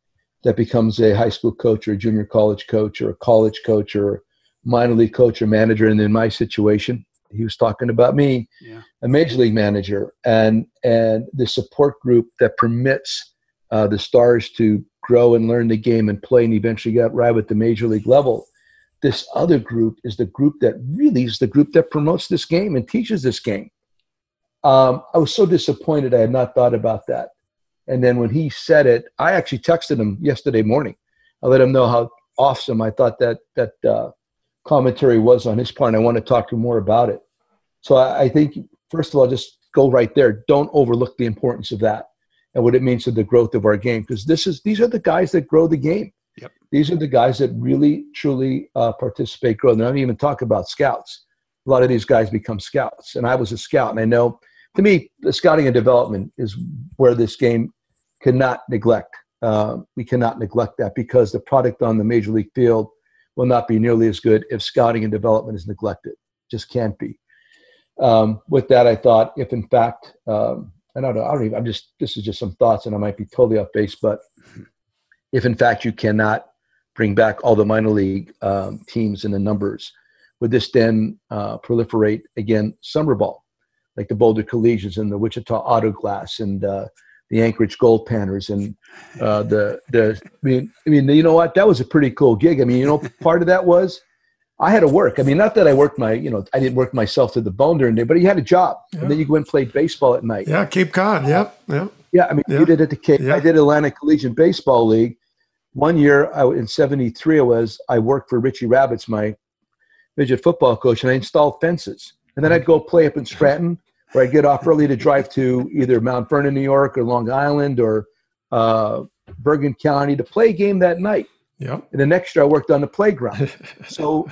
S8: that becomes a high school coach or a junior college coach or a college coach or minor league coach or manager. And in my situation, he was talking about me, yeah. a major league manager, and and the support group that permits uh, the stars to grow and learn the game and play and eventually get right at the major league level. This other group is the group that really is the group that promotes this game and teaches this game. Um, I was so disappointed I had not thought about that. And then when he said it, I actually texted him yesterday morning. I let him know how awesome I thought that that uh, commentary was on his part. And I want to talk to him more about it. So I, I think first of all, just go right there. Don't overlook the importance of that and what it means to the growth of our game. Because this is these are the guys that grow the game.
S1: Yep.
S8: These are the guys that really truly uh, participate, grow. And I don't even talk about scouts. A lot of these guys become scouts, and I was a scout, and I know. To me, the scouting and development is where this game cannot neglect. Uh, we cannot neglect that because the product on the major league field will not be nearly as good if scouting and development is neglected. Just can't be. Um, with that, I thought if in fact um, and I don't, I don't even, I'm just, this is just some thoughts and I might be totally off base, but if in fact you cannot bring back all the minor league um, teams and the numbers, would this then uh, proliferate again summer ball, like the Boulder Collegians and the Wichita Auto Glass and uh, the Anchorage Gold Panners and uh, the the. I mean, I mean, you know what? That was a pretty cool gig. I mean, you know, part of that was I had to work. I mean, not that I worked my, you know, I didn't work myself to the bone during the day, but you had a job, yeah. and then you go and play baseball at night.
S6: Yeah, Cape Cod. Yep, yep.
S8: Yeah, I mean, you did it at the Cape. Yeah. I did Atlantic Collegiate Baseball League. One year, I, in '73, I was I worked for Richie Rabbits, my midget football coach, and I installed fences. And then I'd go play up in Scranton, where I'd get off early to drive to either Mount Vernon, New York, or Long Island, or uh, Bergen County to play a game that night.
S6: Yeah.
S8: And the next year, I worked on the playground. so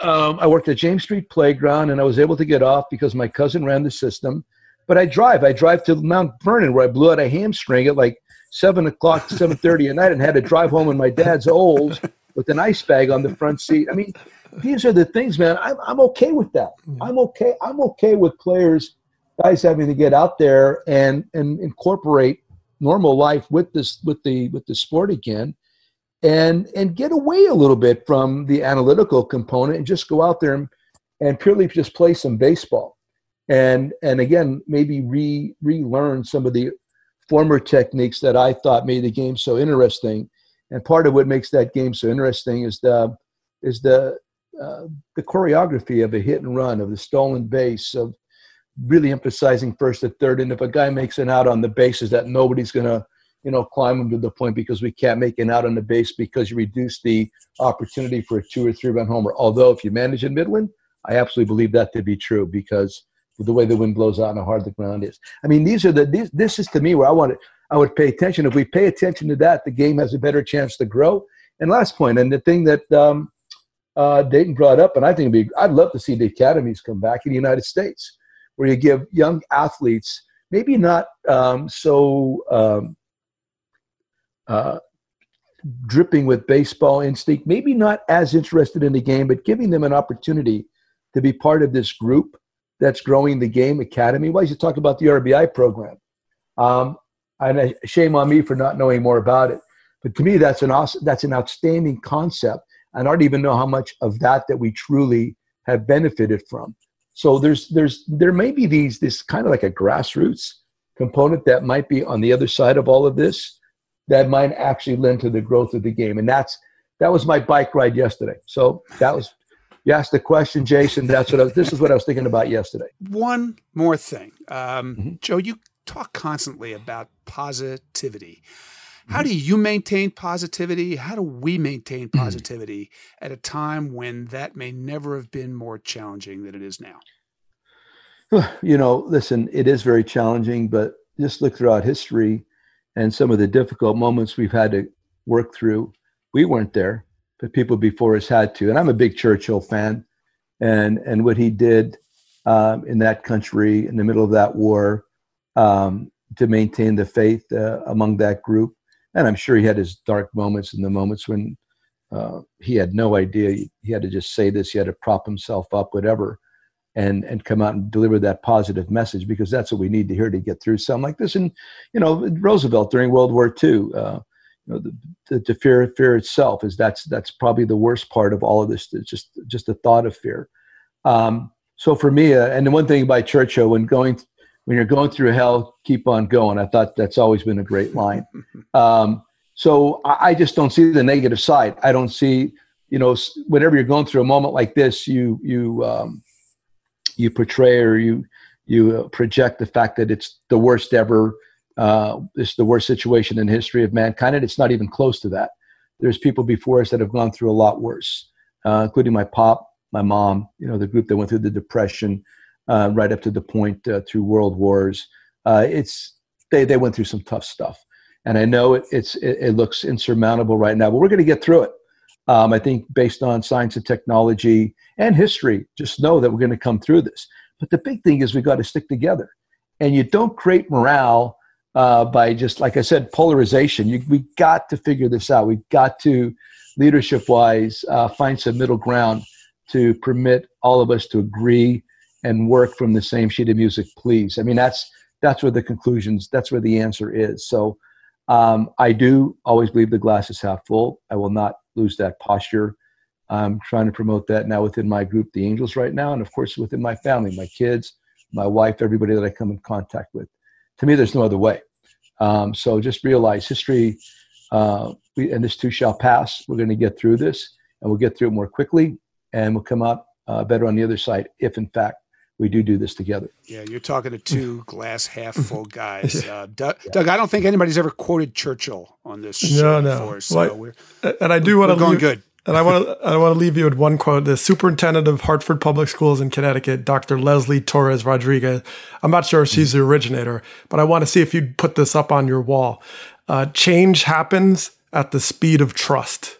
S8: um, I worked at James Street Playground, and I was able to get off because my cousin ran the system. But I drive. I drive to Mount Vernon, where I blew out a hamstring at like seven o'clock, seven thirty at night, and had to drive home in my dad's Olds with an ice bag on the front seat. I mean, these are the things, man. I'm I'm okay with that. I'm okay. I'm okay with players, guys having to get out there and and incorporate normal life with this with the with the sport again and and get away a little bit from the analytical component and just go out there and, and purely just play some baseball and and again maybe re relearn some of the former techniques that I thought made the game so interesting and part of what makes that game so interesting is the is the uh, the choreography of a hit and run of the stolen base of really emphasizing first and third and if a guy makes an out on the bases that nobody's going to you know, climb them to the point because we can't make an out on the base because you reduce the opportunity for a two or three run homer. Although if you manage in Midland, I absolutely believe that to be true because the way the wind blows out and how hard the ground is. I mean, these are the these, this is to me where I want it. I would pay attention. If we pay attention to that, the game has a better chance to grow. And last point, and the thing that um, uh, Dayton brought up, and I think be, I'd love to see the academies come back in the United States, where you give young athletes maybe not um, so um, uh, dripping with baseball instinct, maybe not as interested in the game, but giving them an opportunity to be part of this group that's growing the game academy. Why did you talk about the RBI program? Um, and shame on me for not knowing more about it. But to me, that's an awesome, that's an outstanding concept. I don't even know how much of that that we truly have benefited from. So there's there's there may be these this kind of like a grassroots component that might be on the other side of all of this that might actually lend to the growth of the game. And that's that was my bike ride yesterday. So that was you asked the question, Jayson. That's what I was, this is what I was thinking about yesterday.
S1: One more thing, um, mm-hmm. Joe. You talk constantly about positivity. How do you maintain positivity? How do we maintain mm-hmm. positivity at a time when that may never have been more challenging than it is now?
S8: You know, listen, it is very challenging, but just look throughout history and some of the difficult moments we've had to work through. We weren't there, but people before us had to. And I'm a big Churchill fan, and and what he did um, in that country in the middle of that war um, to maintain the faith uh, among that group. And I'm sure he had his dark moments and the moments when uh, he had no idea. He had to just say this. He had to prop himself up, whatever and and come out and deliver that positive message because that's what we need to hear to get through something like this. And you know, Roosevelt during World War II, uh, you know, the, the, the, fear fear itself is that's that's probably the worst part of all of this. It's just just the thought of fear. Um, so for me, uh, and the one thing by Churchill when going when you're going through hell, keep on going. I thought that's always been a great line. Um, so I, I just don't see the negative side. I don't see you know whenever you're going through a moment like this, you you um, you portray or you you uh, project the fact that it's the worst ever uh, it's the worst situation in history of mankind and it's not even close to that there's people before us that have gone through a lot worse uh, including my pop my mom you know the group that went through the depression uh, right up to the point uh, through world wars uh, it's they, they went through some tough stuff and i know it, it's it, it looks insurmountable right now but we're going to get through it um, I think based on science and technology and history, just know that we're going to come through this. But the big thing is we got to stick together. And you don't create morale uh, by just, like I said, polarization. You, we got to figure this out. We've got to, leadership wise, uh, find some middle ground to permit all of us to agree and work from the same sheet of music, please. I mean, that's that's where the conclusions, that's where the answer is. So um, I do always believe the glass is half full. I will not lose that posture. I'm trying to promote that now within my group, the Angels, right now, and of course within my family, my kids, my wife, everybody that I come in contact with. To me, there's no other way. Um, so just realize history, uh, we, and this too shall pass. We're going to get through this, and we'll get through it more quickly, and we'll come out uh, better on the other side if, in fact, we do do this together.
S1: Yeah, you're talking to two glass half full guys. Uh, Doug, yeah. Doug, I don't think anybody's ever quoted Churchill on this show
S6: no, no.
S1: before. So
S6: well, and I do want to
S1: going
S6: leave,
S1: good.
S6: And I want to I want to leave you with one quote. The superintendent of Hartford Public Schools in Connecticut, Dr. Leslie Torres Rodriguez. I'm not sure if she's the originator, but I want to see if you'd put this up on your wall. Uh, change happens at the speed of trust.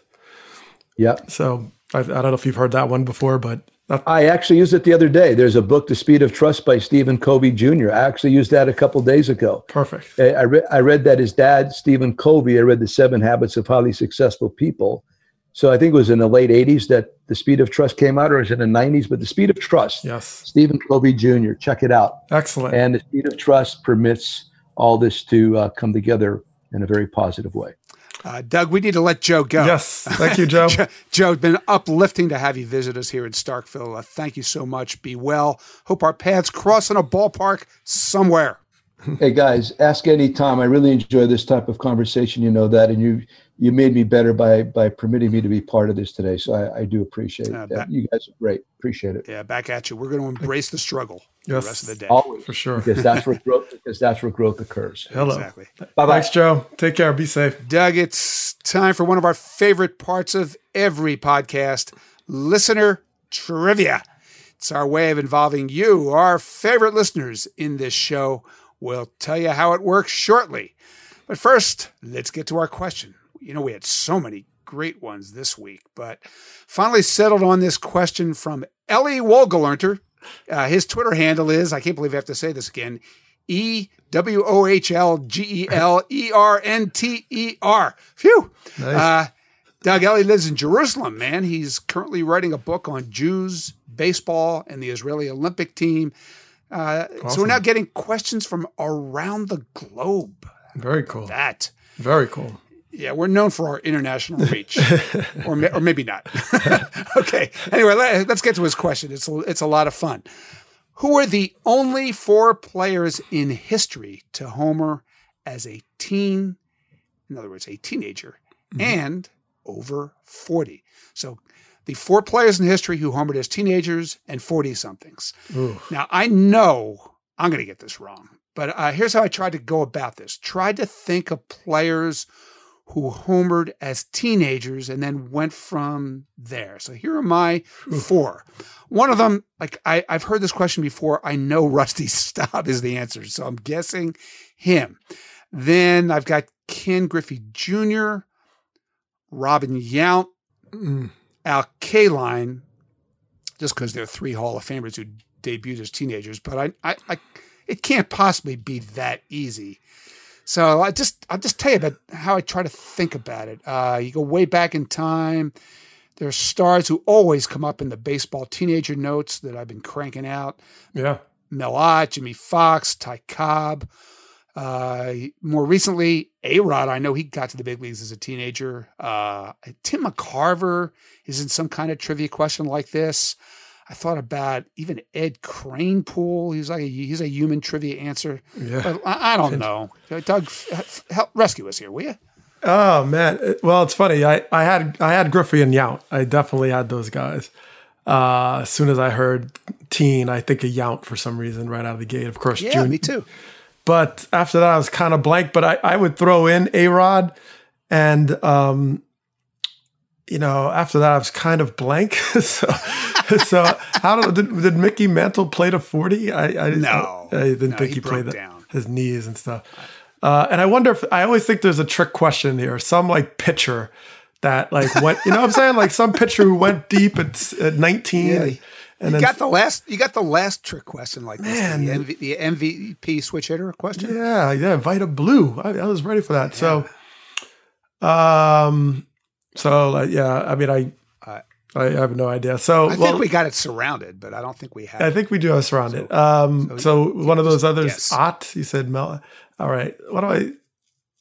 S8: Yeah.
S6: So I, I don't know if you've heard that one before, but
S8: I actually used it the other day. There's a book, The Speed of Trust by Stephen Covey Jr. I actually used that a couple days ago.
S6: Perfect.
S8: I, read, I read that his dad, Stephen Covey, I read The Seven Habits of Highly Successful People. So I think it was in the late 80s that The Speed of Trust came out, or is it in the 90s? But The Speed of Trust.
S6: Yes.
S8: Stephen Covey Jr. Check it out.
S6: Excellent.
S8: And The Speed of Trust permits all this to uh, come together in a very positive way.
S1: Uh, Doug, we need to let Joe go.
S6: Yes. Thank you, Joe.
S1: Joe, Joe, it's been uplifting to have you visit us here in Starkville. Uh, thank you so much. Be well. Hope our paths cross in a ballpark somewhere.
S8: hey guys, ask any time. I really enjoy this type of conversation. You know that, and you you made me better by by permitting me to be part of this today. So I, I do appreciate uh, it. you guys are great. Appreciate it.
S1: Yeah, back at you. We're going to embrace the struggle yes, the rest of the day.
S8: Always,
S6: for sure.
S8: Because that's where growth. Because that's where growth occurs.
S6: Hello.
S1: Exactly.
S6: Bye bye. Thanks, Joe. Take care. Be safe.
S1: Doug, it's time for one of our favorite parts of every podcast: listener trivia. It's our way of involving you, our favorite listeners, in this show. We'll tell you how it works shortly. But first, let's get to our question you know, we had so many great ones this week, but finally settled on this question from Ellie Wohlgelernter. Uh, his Twitter handle is, I can't believe I have to say this again, E W O H L G E L E R N T E R. Phew. Nice. Uh, Doug Ellie lives in Jerusalem, man. He's currently writing a book on Jews, baseball, and the Israeli Olympic team. Uh, awesome. So we're now getting questions from around the globe.
S6: Very cool.
S1: That.
S6: Very cool.
S1: Yeah, we're known for our international reach, or or maybe not. okay. Anyway, let, us get to his question. It's a, it's a lot of fun. Who are the only four players in history to homer as a teen? In other words, a teenager mm-hmm. and over forty. So, the four players in history who homered as teenagers and forty somethings. Now, I know I'm going to get this wrong, but uh, here's how I tried to go about this. Tried to think of players who homered as teenagers and then went from there. So here are my four. One of them, like I, have heard this question before. I know Rusty Staub is the answer, so I'm guessing him. Then I've got Ken Griffey Jr., Robin Yount, mm. Al Kaline, just because they're three Hall of Famers who debuted as teenagers. But I, I, I it can't possibly be that easy. So I just I'll just tell you about how I try to think about it. Uh, you go way back in time. There are stars who always come up in the baseball teenager notes that I've been cranking out.
S6: Yeah,
S1: Mel Ott, Jimmie Foxx, Ty Cobb. Uh, more recently, A Rod. I know he got to the big leagues as a teenager. Uh, Tim McCarver is in some kind of trivia question like this. I thought about even Ed Kranepool. He's like a, he's a human trivia answer. Yeah. But I, I don't know. Doug, help rescue us here, will you?
S6: Oh man. Well, it's funny. I, I had I had Griffey and Yount. I definitely had those guys. Uh, as soon as I heard teen, I think of Yount for some reason right out of the gate. Of course,
S1: yeah,
S6: June.
S1: me too.
S6: But after that, I was kind of blank. But I, I would throw in A Rod and um, you know, after that, I was kind of blank. so, so how did, did, did Mickey Mantle play to forty? I, I
S1: no,
S6: I, I didn't
S1: no,
S6: think he, he played that, his knees and stuff. Uh, and I wonder if I always think there's a trick question here. Some like pitcher that like went, you know, what I'm saying like some pitcher who went deep at, at 19. Yeah.
S1: And you got the last. You got the last trick question like this. Man, the, MV, the MVP switch hitter question.
S6: Yeah, yeah. Vida Blue. I, I was ready for that. Yeah. So, um, so like, yeah, I mean, I, I, I have no idea. So
S1: I think we got it surrounded, but I don't think we have.
S6: I think we do have surrounded. So, um, so, so one of those others, guess. Ott. You said Mel. All right. What do I?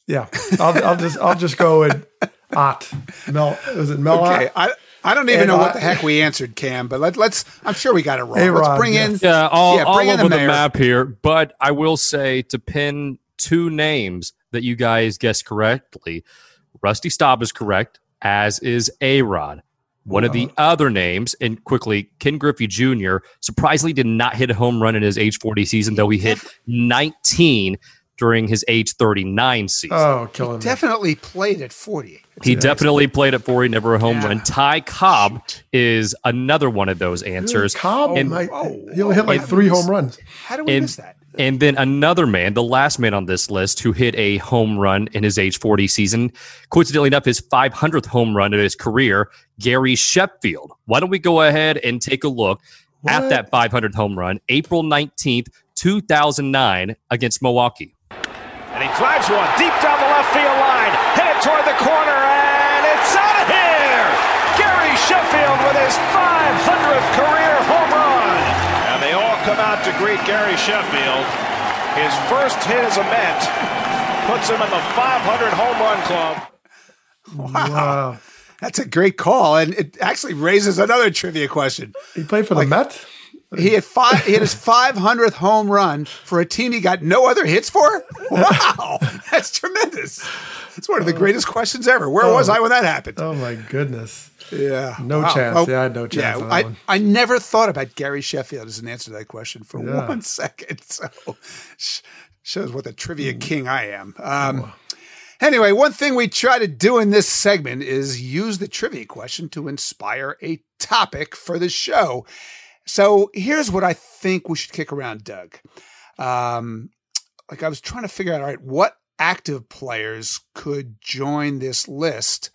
S6: Yeah, I'll, I'll just I'll just go with Ott. Mel. Was it Mel?
S1: Okay. I, I don't even
S6: And
S1: know what the heck we answered, Cam. But let, let's. I'm sure we got it wrong.
S6: A-Rod,
S1: let's bring in.
S9: Yeah, all,
S1: Yeah,
S9: all
S1: in
S9: over
S1: the
S9: the, map here. But I will say to pin two names that you guys guessed correctly. Rusty Staub is correct, as is A Rod. One of the other names, and quickly, Ken Griffey Jr. surprisingly did not hit a home run in his age 40 season, though he hit 19 during his age 39 season.
S6: Oh, killing me.
S1: Definitely played at 40.
S9: he definitely played at 40, never a home
S1: Yeah.
S9: run. Ty Cobb is another one of those answers.
S6: Cobb,
S9: And-
S6: might,
S1: Oh,
S6: he only hit like
S1: and-
S6: three home runs.
S1: How do we
S9: And-
S1: miss that?
S9: And then another man, the last man on this list who hit a home run in his age 40 season, coincidentally enough, his 500th home run in his career, Gary Sheffield. Why don't we go ahead and take a look at that 500th home run, April 19th, 2009, against Milwaukee?
S10: And he drives one deep down the left field line. Hit it toward the corner, and it's out of here! Gary Sheffield with his 500th career home run. Out to greet Gary Sheffield. His first hit as a Met puts him in the 500 home run club.
S6: Wow.
S1: That's a great call, and it actually raises another trivia question.
S6: He played for the Met?
S1: He had five. He had his 500th home run for a team he got no other hits for. Wow, that's tremendous. It's one of the oh. greatest questions ever. Where oh. was I when that happened?
S6: Oh, my goodness.
S1: Yeah,
S6: No chance. Yeah, I had no chance on
S1: I. I never thought about Gary Sheffield as an answer to that question for
S6: Yeah.
S1: one second. So shows what the trivia king I am. Um, Anyway, one thing we try to do in this segment is use the trivia question to inspire a topic for the show. So here's what I think we should kick around, Doug. Um, like I was trying to figure out, all right, what active players could join this list?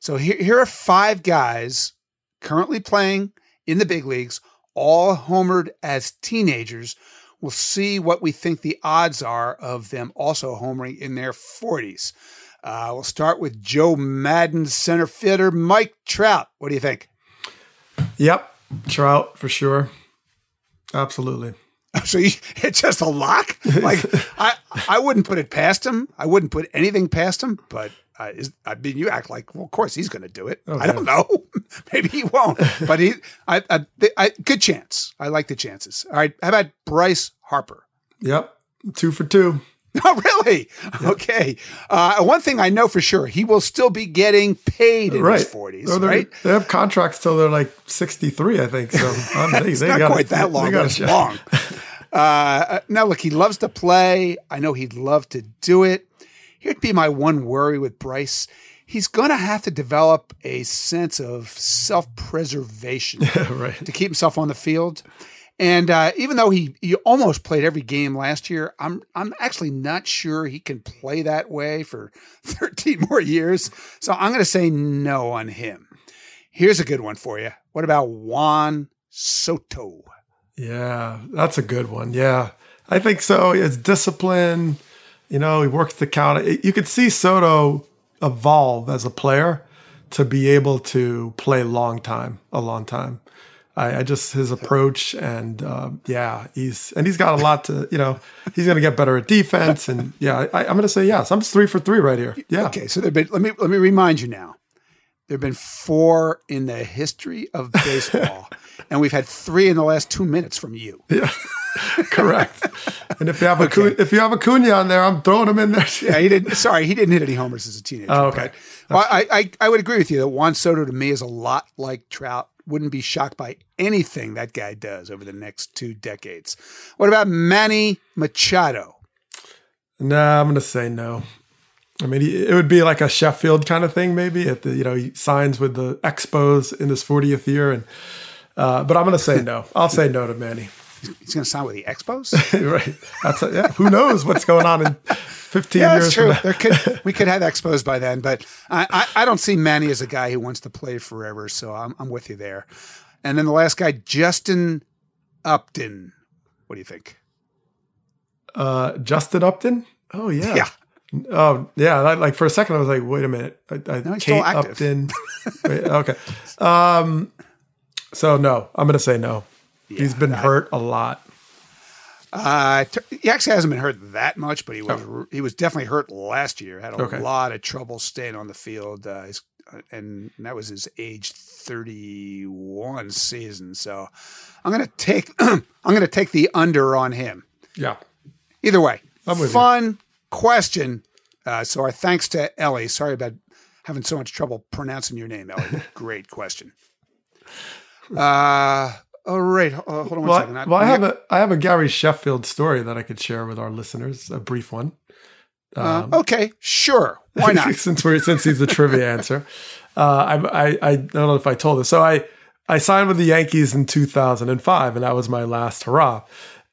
S1: So here, here are five guys currently playing in the big leagues, all homered as teenagers. We'll see what we think the odds are of them also homering in their 40s. Uh, we'll start with Joe Maddon center fielder Mike Trout. What do you think?
S6: Yep. Trout for sure. Absolutely.
S1: So you, it's just a lock. Like I, I wouldn't put it past him. I wouldn't put anything past him. But uh, is, I mean, you act like, well, of course he's going to do it. I don't know. Maybe he won't. But he, I, I, I, good chance. I like the chances. All right. How about Bryce Harper?
S6: Yep. Two for two.
S1: Oh, really? Okay. Uh, one thing I know for sure, he will still be getting paid in
S6: right.
S1: his 40s,
S6: Oh, they're-
S1: right?
S6: They have contracts till they're like 63, I think. So they,
S1: it's
S6: they
S1: not
S6: gotta-
S1: quite that long, but it's long. Uh, now, look, he loves to play. I know he'd love to do it. Here'd be my one worry with Bryce. He's going to have to develop a sense of self preservation
S6: right.
S1: to keep himself on the field. And uh, even though he, he almost played every game last year, I'm I'm actually not sure he can play that way for 13 more years. So I'm going to say no on him. Here's a good one for you. What about Juan Soto?
S6: Yeah, that's a good one. Yeah, I think so. It's discipline. You know, he works the count. You could see Soto evolve as a player to be able to play long time, a long time. I, I just his approach and uh, yeah, he's and he's got a lot to you know. He's going to get better at defense and yeah, I, I'm going to say yes. I'm three for three right here. Yeah.
S1: Okay, so there've been let me let me remind you now. There've been four in the history of baseball, and we've had three in the last two minutes from you.
S6: Yeah, correct. and if you have a Acuna, if you have Acuna on there, I'm throwing him in there.
S1: Yeah, he didn't. Sorry, he didn't hit any homers as a teenager.
S6: Oh, okay.
S1: Well, I, I I would agree with you that Juan Soto to me is a lot like Trout. Wouldn't be shocked by anything that guy does over the next two decades. What about Manny Machado?
S6: Nah, I'm going to say no. I mean, it would be like a Sheffield kind of thing, maybe. At the you know, he signs with the Expos in his 40th year, and uh, but I'm going to say no. I'll say no to Manny.
S1: He's going to sign with the Expos.
S6: right. That's a, yeah. Who knows what's going on in 15
S1: yeah,
S6: years?
S1: that's true.
S6: now.
S1: There could we could have Expos by then, but I, I, I don't see Manny as a guy who wants to play forever. So I'm I'm with you there. And then the last guy, Justin Upton. What do you think?
S6: Uh, Justin Upton. Oh yeah.
S1: Yeah.
S6: Oh yeah. Like for a second, I was like, wait a minute. I, I,
S1: No, he's
S6: Kate. Upton. Wait, okay. Um. So no, I'm going to say no. He's been hurt a lot.
S1: Uh, he actually hasn't been hurt that much, but he was he was definitely hurt last year. Had a
S6: Okay.
S1: lot of trouble staying on the field. Uh, he's and that was his age 31 season. So I'm going to take I'm going to take the under on him.
S6: Yeah.
S1: Either way,
S6: I'm you.
S1: fun question. Uh, so our thanks to Ellie. Sorry about having so much trouble pronouncing your name, Ellie. Great question. Uh, all right. Uh, hold on one
S6: Well,
S1: second.
S6: I, well, I have a I have a Gary Sheffield story that I could share with our listeners, a brief one.
S1: Uh, okay, sure. Why not?
S6: since we're since he's the trivia answer, uh, I, I I don't know if I told this. So I I signed with the Yankees in 2005, and that was my last hurrah.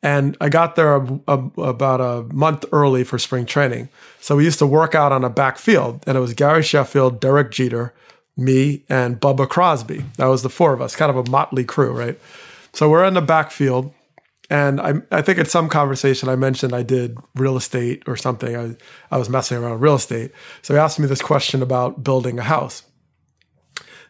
S6: And I got there a, a, about a month early for spring training. So we used to work out on a backfield, and it was Gary Sheffield, Derek Jeter, me, and Bubba Crosby. That was the four of us, kind of a motley crew, right? So we're in the backfield, and I, I think in some conversation I mentioned I did real estate or something. I, I was messing around with real estate. So he asked me this question about building a house.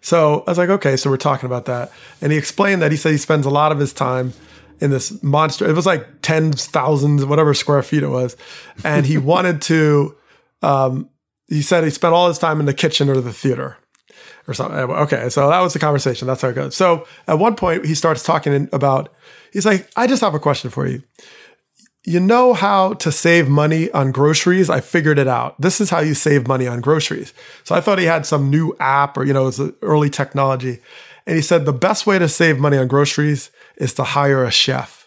S6: So I was like, okay, so we're talking about that. And he explained that he said he spends a lot of his time in this monster. It was like tens, thousands, whatever square feet it was. And he wanted to, um, he said he spent all his time in the kitchen or the theater or something. Okay, so that was the conversation. That's how it goes. So at one point, he starts talking about, he's like, I just have a question for you. You know how to save money on groceries? I figured it out. This is how you save money on groceries. So I thought he had some new app or, you know, it was early technology. And he said the best way to save money on groceries is to hire a chef.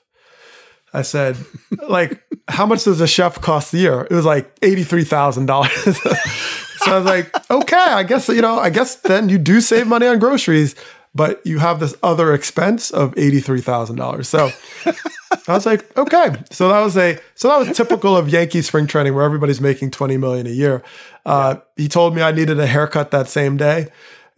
S6: I said, like, how much does a chef cost a year? It was like $83,000. so I was like, okay, I guess, you know, I guess then you do save money on groceries, but you have this other expense of $83,000. So I was like, okay. So that was a, so that was typical of Yankee spring training where everybody's making 20 million a year. Uh, he told me I needed a haircut that same day.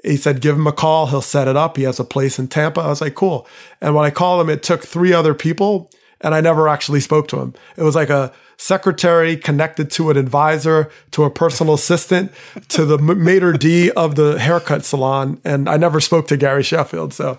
S6: He said, give him a call. He'll set it up. He has a place in Tampa. I was like, cool. And when I called him, it took three other people and I never actually spoke to him. It was like a secretary connected to an advisor, to a personal assistant, to the maitre d of the haircut salon. And I never spoke to Gary Sheffield. So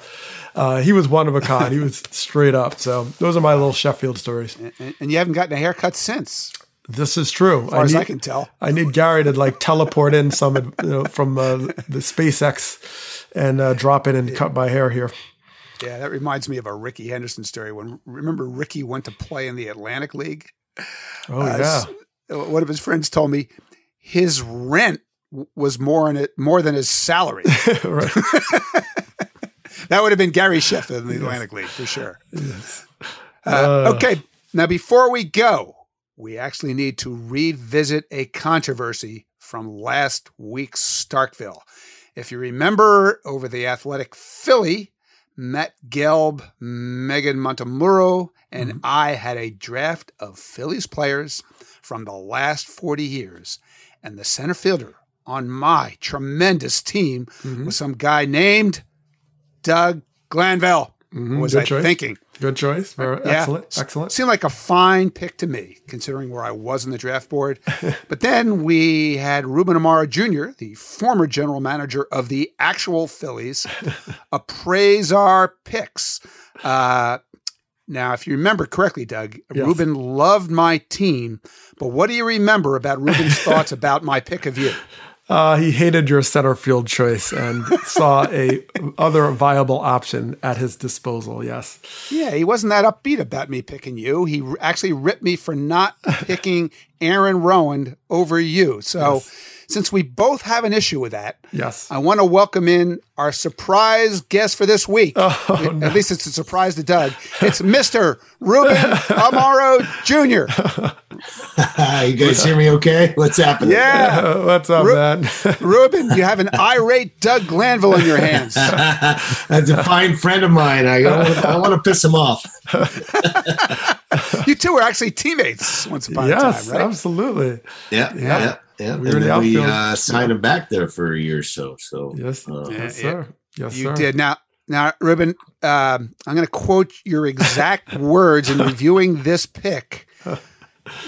S6: uh, he was one of a kind. He was straight up. So those are my little Sheffield stories.
S1: and, and you haven't gotten a haircut since,
S6: This is true.
S1: as far as I can tell.
S6: I need Gary to like teleport in some you know, from uh, the SpaceX and uh, drop in and cut my hair here.
S1: Yeah, that reminds me of a Rickey Henderson story. When remember Rickey went to play in the Atlantic League.
S6: Oh
S1: Uh,
S6: yeah,
S1: One of his friends told me his rent was more in it more than his salary. that would have been Gary Sheffield in the Atlantic League for sure. Uh,
S6: Uh.
S1: okay, now before we go, we actually need to revisit a controversy from last week's Starkville. If you remember, over the Athletic Philly, Matt Gelb, Meghan Montemurro, and mm-hmm. I had a draft of Phillies players from the last 40 years. And the center fielder on my tremendous team mm-hmm. was some guy named Doug Glanville. Mm-hmm. Was
S6: Good
S1: I
S6: choice.
S1: thinking?
S6: Good choice. Very
S1: Yeah.
S6: excellent. Excellent.
S1: Seemed like a fine pick to me, considering where I was in the draft board. but then we had Ruben Amaro Jr., the former general manager of the actual Phillies, appraise our picks. Uh, now, if you remember correctly, Doug,
S6: Yes.
S1: Ruben loved my team. But what do you remember about Ruben's thoughts about my pick of you?
S6: Uh, he hated your center field choice and saw a other viable option at his disposal. Yes.
S1: Yeah, he wasn't that upbeat about me picking you. He actually ripped me for not picking Aaron Rowand over you. So, since we both have an issue with that,
S6: Yes.
S1: I want to welcome in our surprise guest for this week.
S6: Oh,
S1: At
S6: no.
S1: least it's a surprise to Doug. It's Mr. Ruben Amaro Jr.
S11: you guys hear me okay? What's happening?
S1: Yeah.
S6: What's up,
S1: Ru-
S6: man?
S1: Ruben, you have an irate Doug Glanville in your hands.
S11: That's a fine friend of mine. I, I want to piss him off.
S1: You two were actually teammates once upon
S6: yes,
S1: a time, right?
S6: absolutely.
S11: Yeah,
S6: Yeah.
S11: yeah, yeah.
S6: We
S11: and
S6: were the
S11: then we uh, signed him back there for a year or so. So
S6: Yes.
S11: uh,
S6: yes,
S1: yeah.
S6: sir. Yes,
S1: You
S6: sir.
S1: did. Now, now, Ruben, um, I'm going to quote your exact words in reviewing this pick.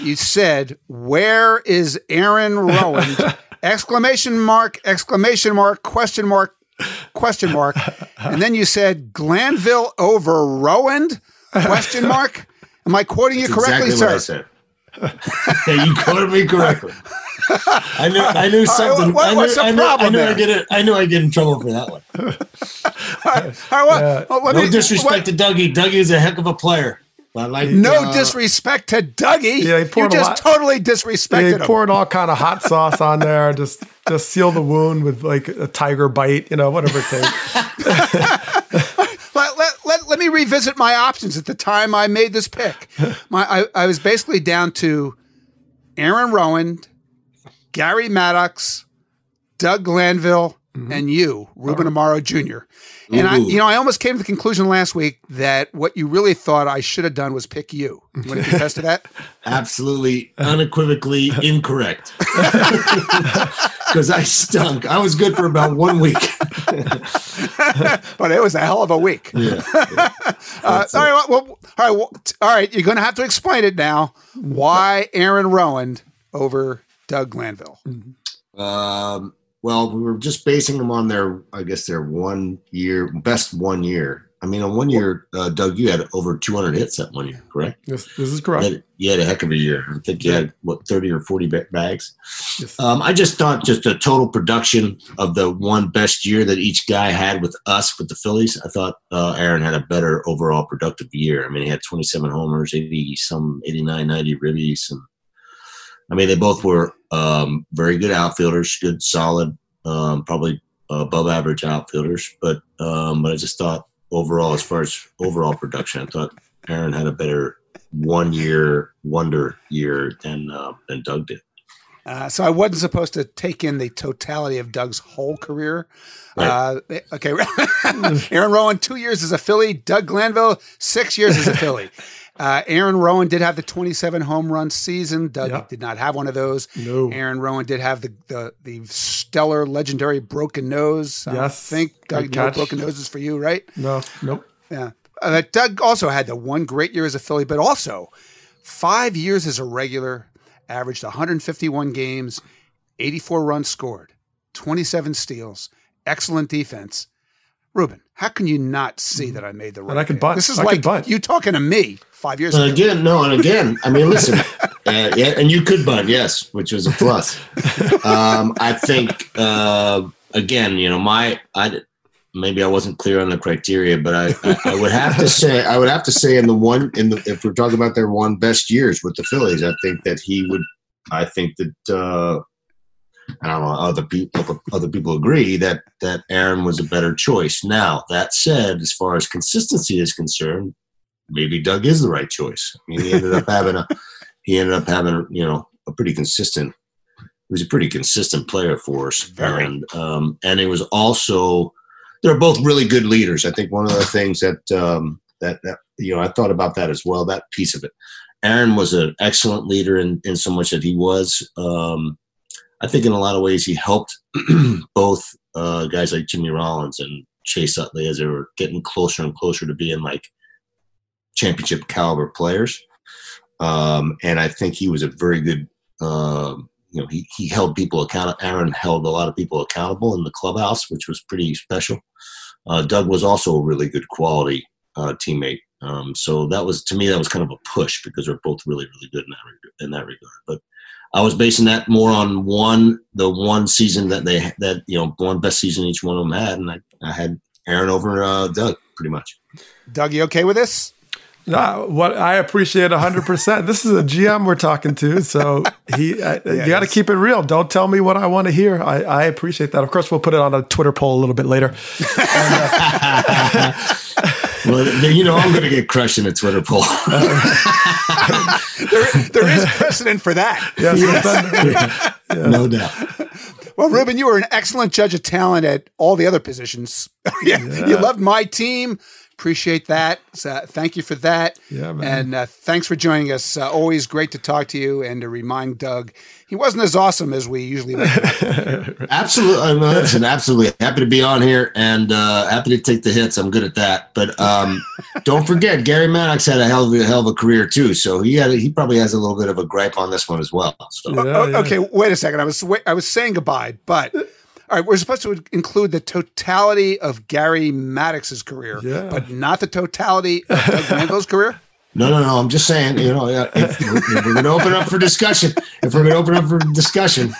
S1: You said, "Where is Aaron Rowand?" exclamation mark! Exclamation mark! Question mark! Question mark! And then you said, "Glanville over Rowand?" Question mark. Am I quoting you correctly,
S11: exactly what I
S1: sir?
S11: said. yeah, you quoted me correctly. I knew I knew something.
S1: what-
S11: I knew,
S1: what's the
S11: I knew, I knew? I get it. I knew I get in trouble for that one.
S1: All right, well, well, let
S11: no
S1: me-
S11: disrespect to Dougie. Dougie is a heck of a player. But like
S1: No
S11: uh,
S1: disrespect to Dougie.
S6: Yeah, he
S1: you
S6: poured a
S1: just
S6: lot-
S1: totally
S6: Yeah,
S1: disrespected
S6: he
S1: him.
S6: poured all kind of hot sauce on there, just just seal the wound with like a tiger bite, you know, whatever it takes.
S1: let, let, let, let me revisit my options at the time I made this pick. My I, I was basically down to Aaron Rowand, Gary Maddox, Doug Glanville, and you, Ruben Amaro Jr. And I, you know, I almost came to the conclusion last week that what you really thought I should have done was pick you. You want to confess to that?
S11: absolutely unequivocally incorrect. Because I stunk. I was good for about one week.
S1: but it was a hell of a week.
S11: Yeah.
S1: Uh, all right, well, all right, well, all right. You're going to have to explain it now. Why Aaron Rowand over Doug Glanville?
S11: Um, well, we were just basing them on their, I guess, their one year, best one year. I mean, on one year, uh, Doug, you had over 200 hits that one year, correct?
S6: this, this is
S11: You
S6: correct.
S11: had, you had a heck of a year. I think you had, what, 30 or 40 ba- bags?
S6: Yes.
S11: Um, I just thought just the total production of the one best year that each guy had with us, with the Phillies, I thought uh, Aaron had a better overall productive year. I mean, he had 27 homers, 80, some 89, 90 ribbies. And I mean, they both were um, very good outfielders, good, solid, um, probably above average outfielders. But, um, but I just thought overall, as far as overall production, I thought Aaron had a better one year wonder year than uh, than Doug did.
S1: Uh, so I wasn't supposed to take in the totality of Doug's whole career. Uh, okay, Aaron Rowand, two years as a Philly. Doug Glanville, six years as a Philly. Uh, Aaron Rowand did have the 27 home run season. Doug
S6: Yeah.
S1: did not have one of those.
S6: No.
S1: Aaron Rowand did have the the, the stellar, legendary broken nose. I
S6: Yes.
S1: think Doug,
S6: Good
S1: no
S6: catch.
S1: broken noses for you, right?
S6: No, nope.
S1: Yeah. Uh, Doug also had the one great year as a Philly, but also five years as a regular, averaged 151 games, 84 runs scored, 27 steals, excellent defense. Ruben, how can you not see that I made the right?
S6: And I
S1: pick?
S6: bunt.
S1: This is
S6: I
S1: like you talking to me five years
S11: And
S1: ago.
S11: again, no, and again, I mean, listen, uh, yeah, and you could bunt, yes, which was a plus. Um, I think uh, again, you know, my I maybe I wasn't clear on the criteria, but I, I, I would have to say I would have to say in the one in the if we're talking about their one best years with the Phillies, I think that he would. I think that uh, I don't know other people other people agree that that Aaron was a better choice. Now that said, as far as consistency is concerned, maybe Doug is the right choice. I mean, he ended up having a he ended up having you know a pretty consistent. He was a pretty consistent player for us,
S1: Very.
S11: and um, and he was also they're both really good leaders. I think one of the things that um, that that you know I thought about that as well. That piece of it. Aaron was an excellent leader in in so much that he was. Um, I think in a lot of ways he helped both uh, guys like Jimmy Rollins and Chase Utley as they were getting closer and closer to being like championship caliber players. Um, and I think he was a very good, um, you know, he, he held people accountable. Aaron held a lot of people accountable in the clubhouse, which was pretty special. Uh, Doug was also a really good quality uh, teammate. Um, so that was to me that was kind of a push because they're both really really good in that in that regard. But I was basing that more on one the one season that they that you know one best season each one of them had, and I, I had Aaron over uh, Doug pretty much.
S1: Doug, you okay with this?
S6: No, what I appreciate 100%. This is a GM we're talking to, so he I, uh, you got to keep it real. Don't tell me what I want to hear. I, I appreciate that. Of course, we'll put it on a Twitter poll a little bit later.
S11: well, you know I'm going to get crushed in a Twitter poll.
S1: there, there is precedent for that.
S6: Yes, we've done-
S11: No doubt.
S1: Well, Ruben, you were an excellent judge of talent at all the other positions. yeah, You loved my team. Appreciate that. So, thank you for that.
S6: Yeah, man.
S1: And uh, thanks for joining us. Uh, always great to talk to you and to remind Doug he wasn't as awesome as we usually make.
S11: Absolutely, I'm listen, absolutely happy to be on here and uh, happy to take the hits. I'm good at that. But um, don't forget, Gary Maddox had a hell of a hell of a career too. So he had he probably has a little bit of a gripe on this one as well. So
S1: Oh, Okay, wait a second. I was wait, I was saying goodbye, but all right, we're supposed to include the totality of Gary Maddox's career,
S6: Yeah.
S1: but not the totality of Doug Glanville's career.
S11: No, no, no. I'm just saying, you know, if, if we're going to open up for discussion, if we're going to open up for discussion,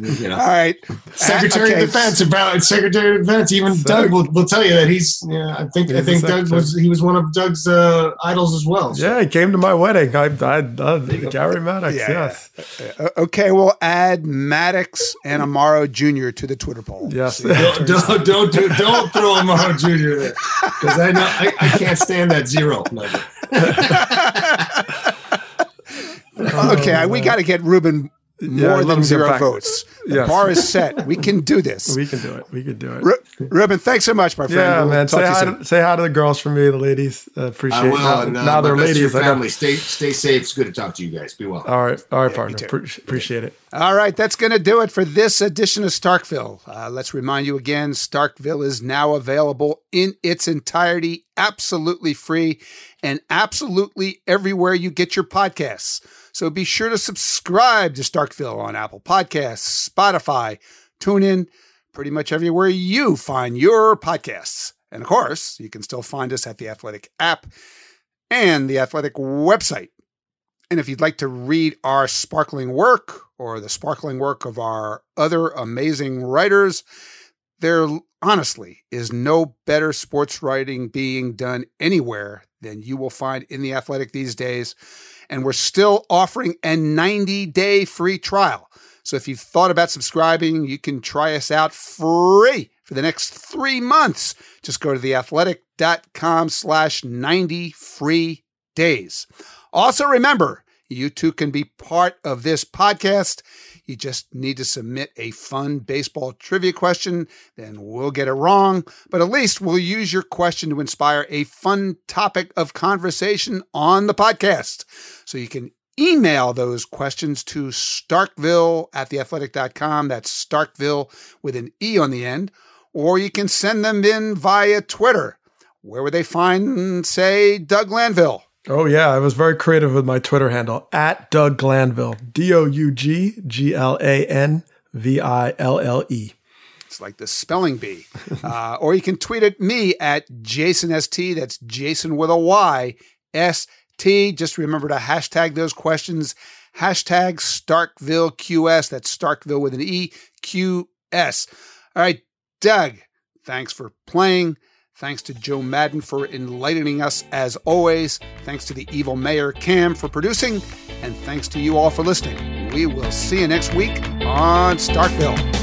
S11: you know,
S1: All right.
S11: Secretary
S1: Okay.
S11: of Defense about Secretary of Defense. Even Doug will, will tell you that he's. Yeah, I think I think Doug was he was one of Doug's uh, idols as well. So.
S6: Yeah, he came to my wedding. I, I, I Gary Maddox.
S1: Yeah.
S6: Yes,
S1: Uh, Okay, we'll add Maddox and Amaro Jr. to the Twitter poll.
S6: yes.
S1: See how it
S11: Don't don't don't, do, don't throw Amaro Jr. there because I know I, I can't stand that zero number.
S1: okay, we got to get Ruben
S6: Yeah,
S1: more
S6: let him
S1: than zero votes. The
S6: Yes.
S1: bar is set. We can do this.
S6: we can do it. We can do it.
S1: Ru- Ruben, thanks so much, my friend.
S6: yeah,
S1: We'll
S6: man. Say hi, to, say hi to the girls for me, the ladies. Uh, appreciate
S11: I
S6: it.
S11: will.
S6: Now,
S11: and, uh,
S6: now they're
S11: best to your
S6: ladies. I got-
S11: family. Stay stay safe. It's good to talk to you guys. Be well.
S6: all right, all right,
S1: me
S6: partner. Pre- appreciate it.
S1: All right, that's going to do it for this edition of Starkville. Uh, let's remind you again Starkville is now available in its entirety, absolutely free, and absolutely everywhere you get your podcasts. So be sure to subscribe to Starkville on Apple Podcasts, Spotify, TuneIn, pretty much everywhere you find your podcasts. And of course, you can still find us at the Athletic app and the Athletic website. And if you'd like to read our sparkling work or the sparkling work of our other amazing writers, there honestly is no better sports writing being done anywhere than you will find in the athletic these days. And we're still offering a 90 day free trial. So if you've thought about subscribing, you can try us out free for the next three months. Just go to theathletic.com slash 90 free days. Also, remember, you too can be part of this podcast. You just need to submit a fun baseball trivia question, then we'll get it wrong. But at least we'll use your question to inspire a fun topic of conversation on the podcast. So you can email those questions to starkville at theathletic.com. That's Starkville with an E on the end. Or you can send them in via Twitter. Where would they find, say, Doug Glanville?
S6: Oh yeah, I was very creative with my Twitter handle at Doug Glanville. D O U G G L A N V I L L E.
S1: It's like the spelling bee. Uh, or you can tweet at me at Jayson ST. That's Jayson with a Y, S T. Just remember to hashtag those questions. Hashtag Starkville QS. That's Starkville with an E, Q S. All right, Doug, thanks for playing. Thanks to Joe Maddon for enlightening us as always. Thanks to the evil mayor Cam for producing. And thanks to you all for listening. We will see you next week on Starkville.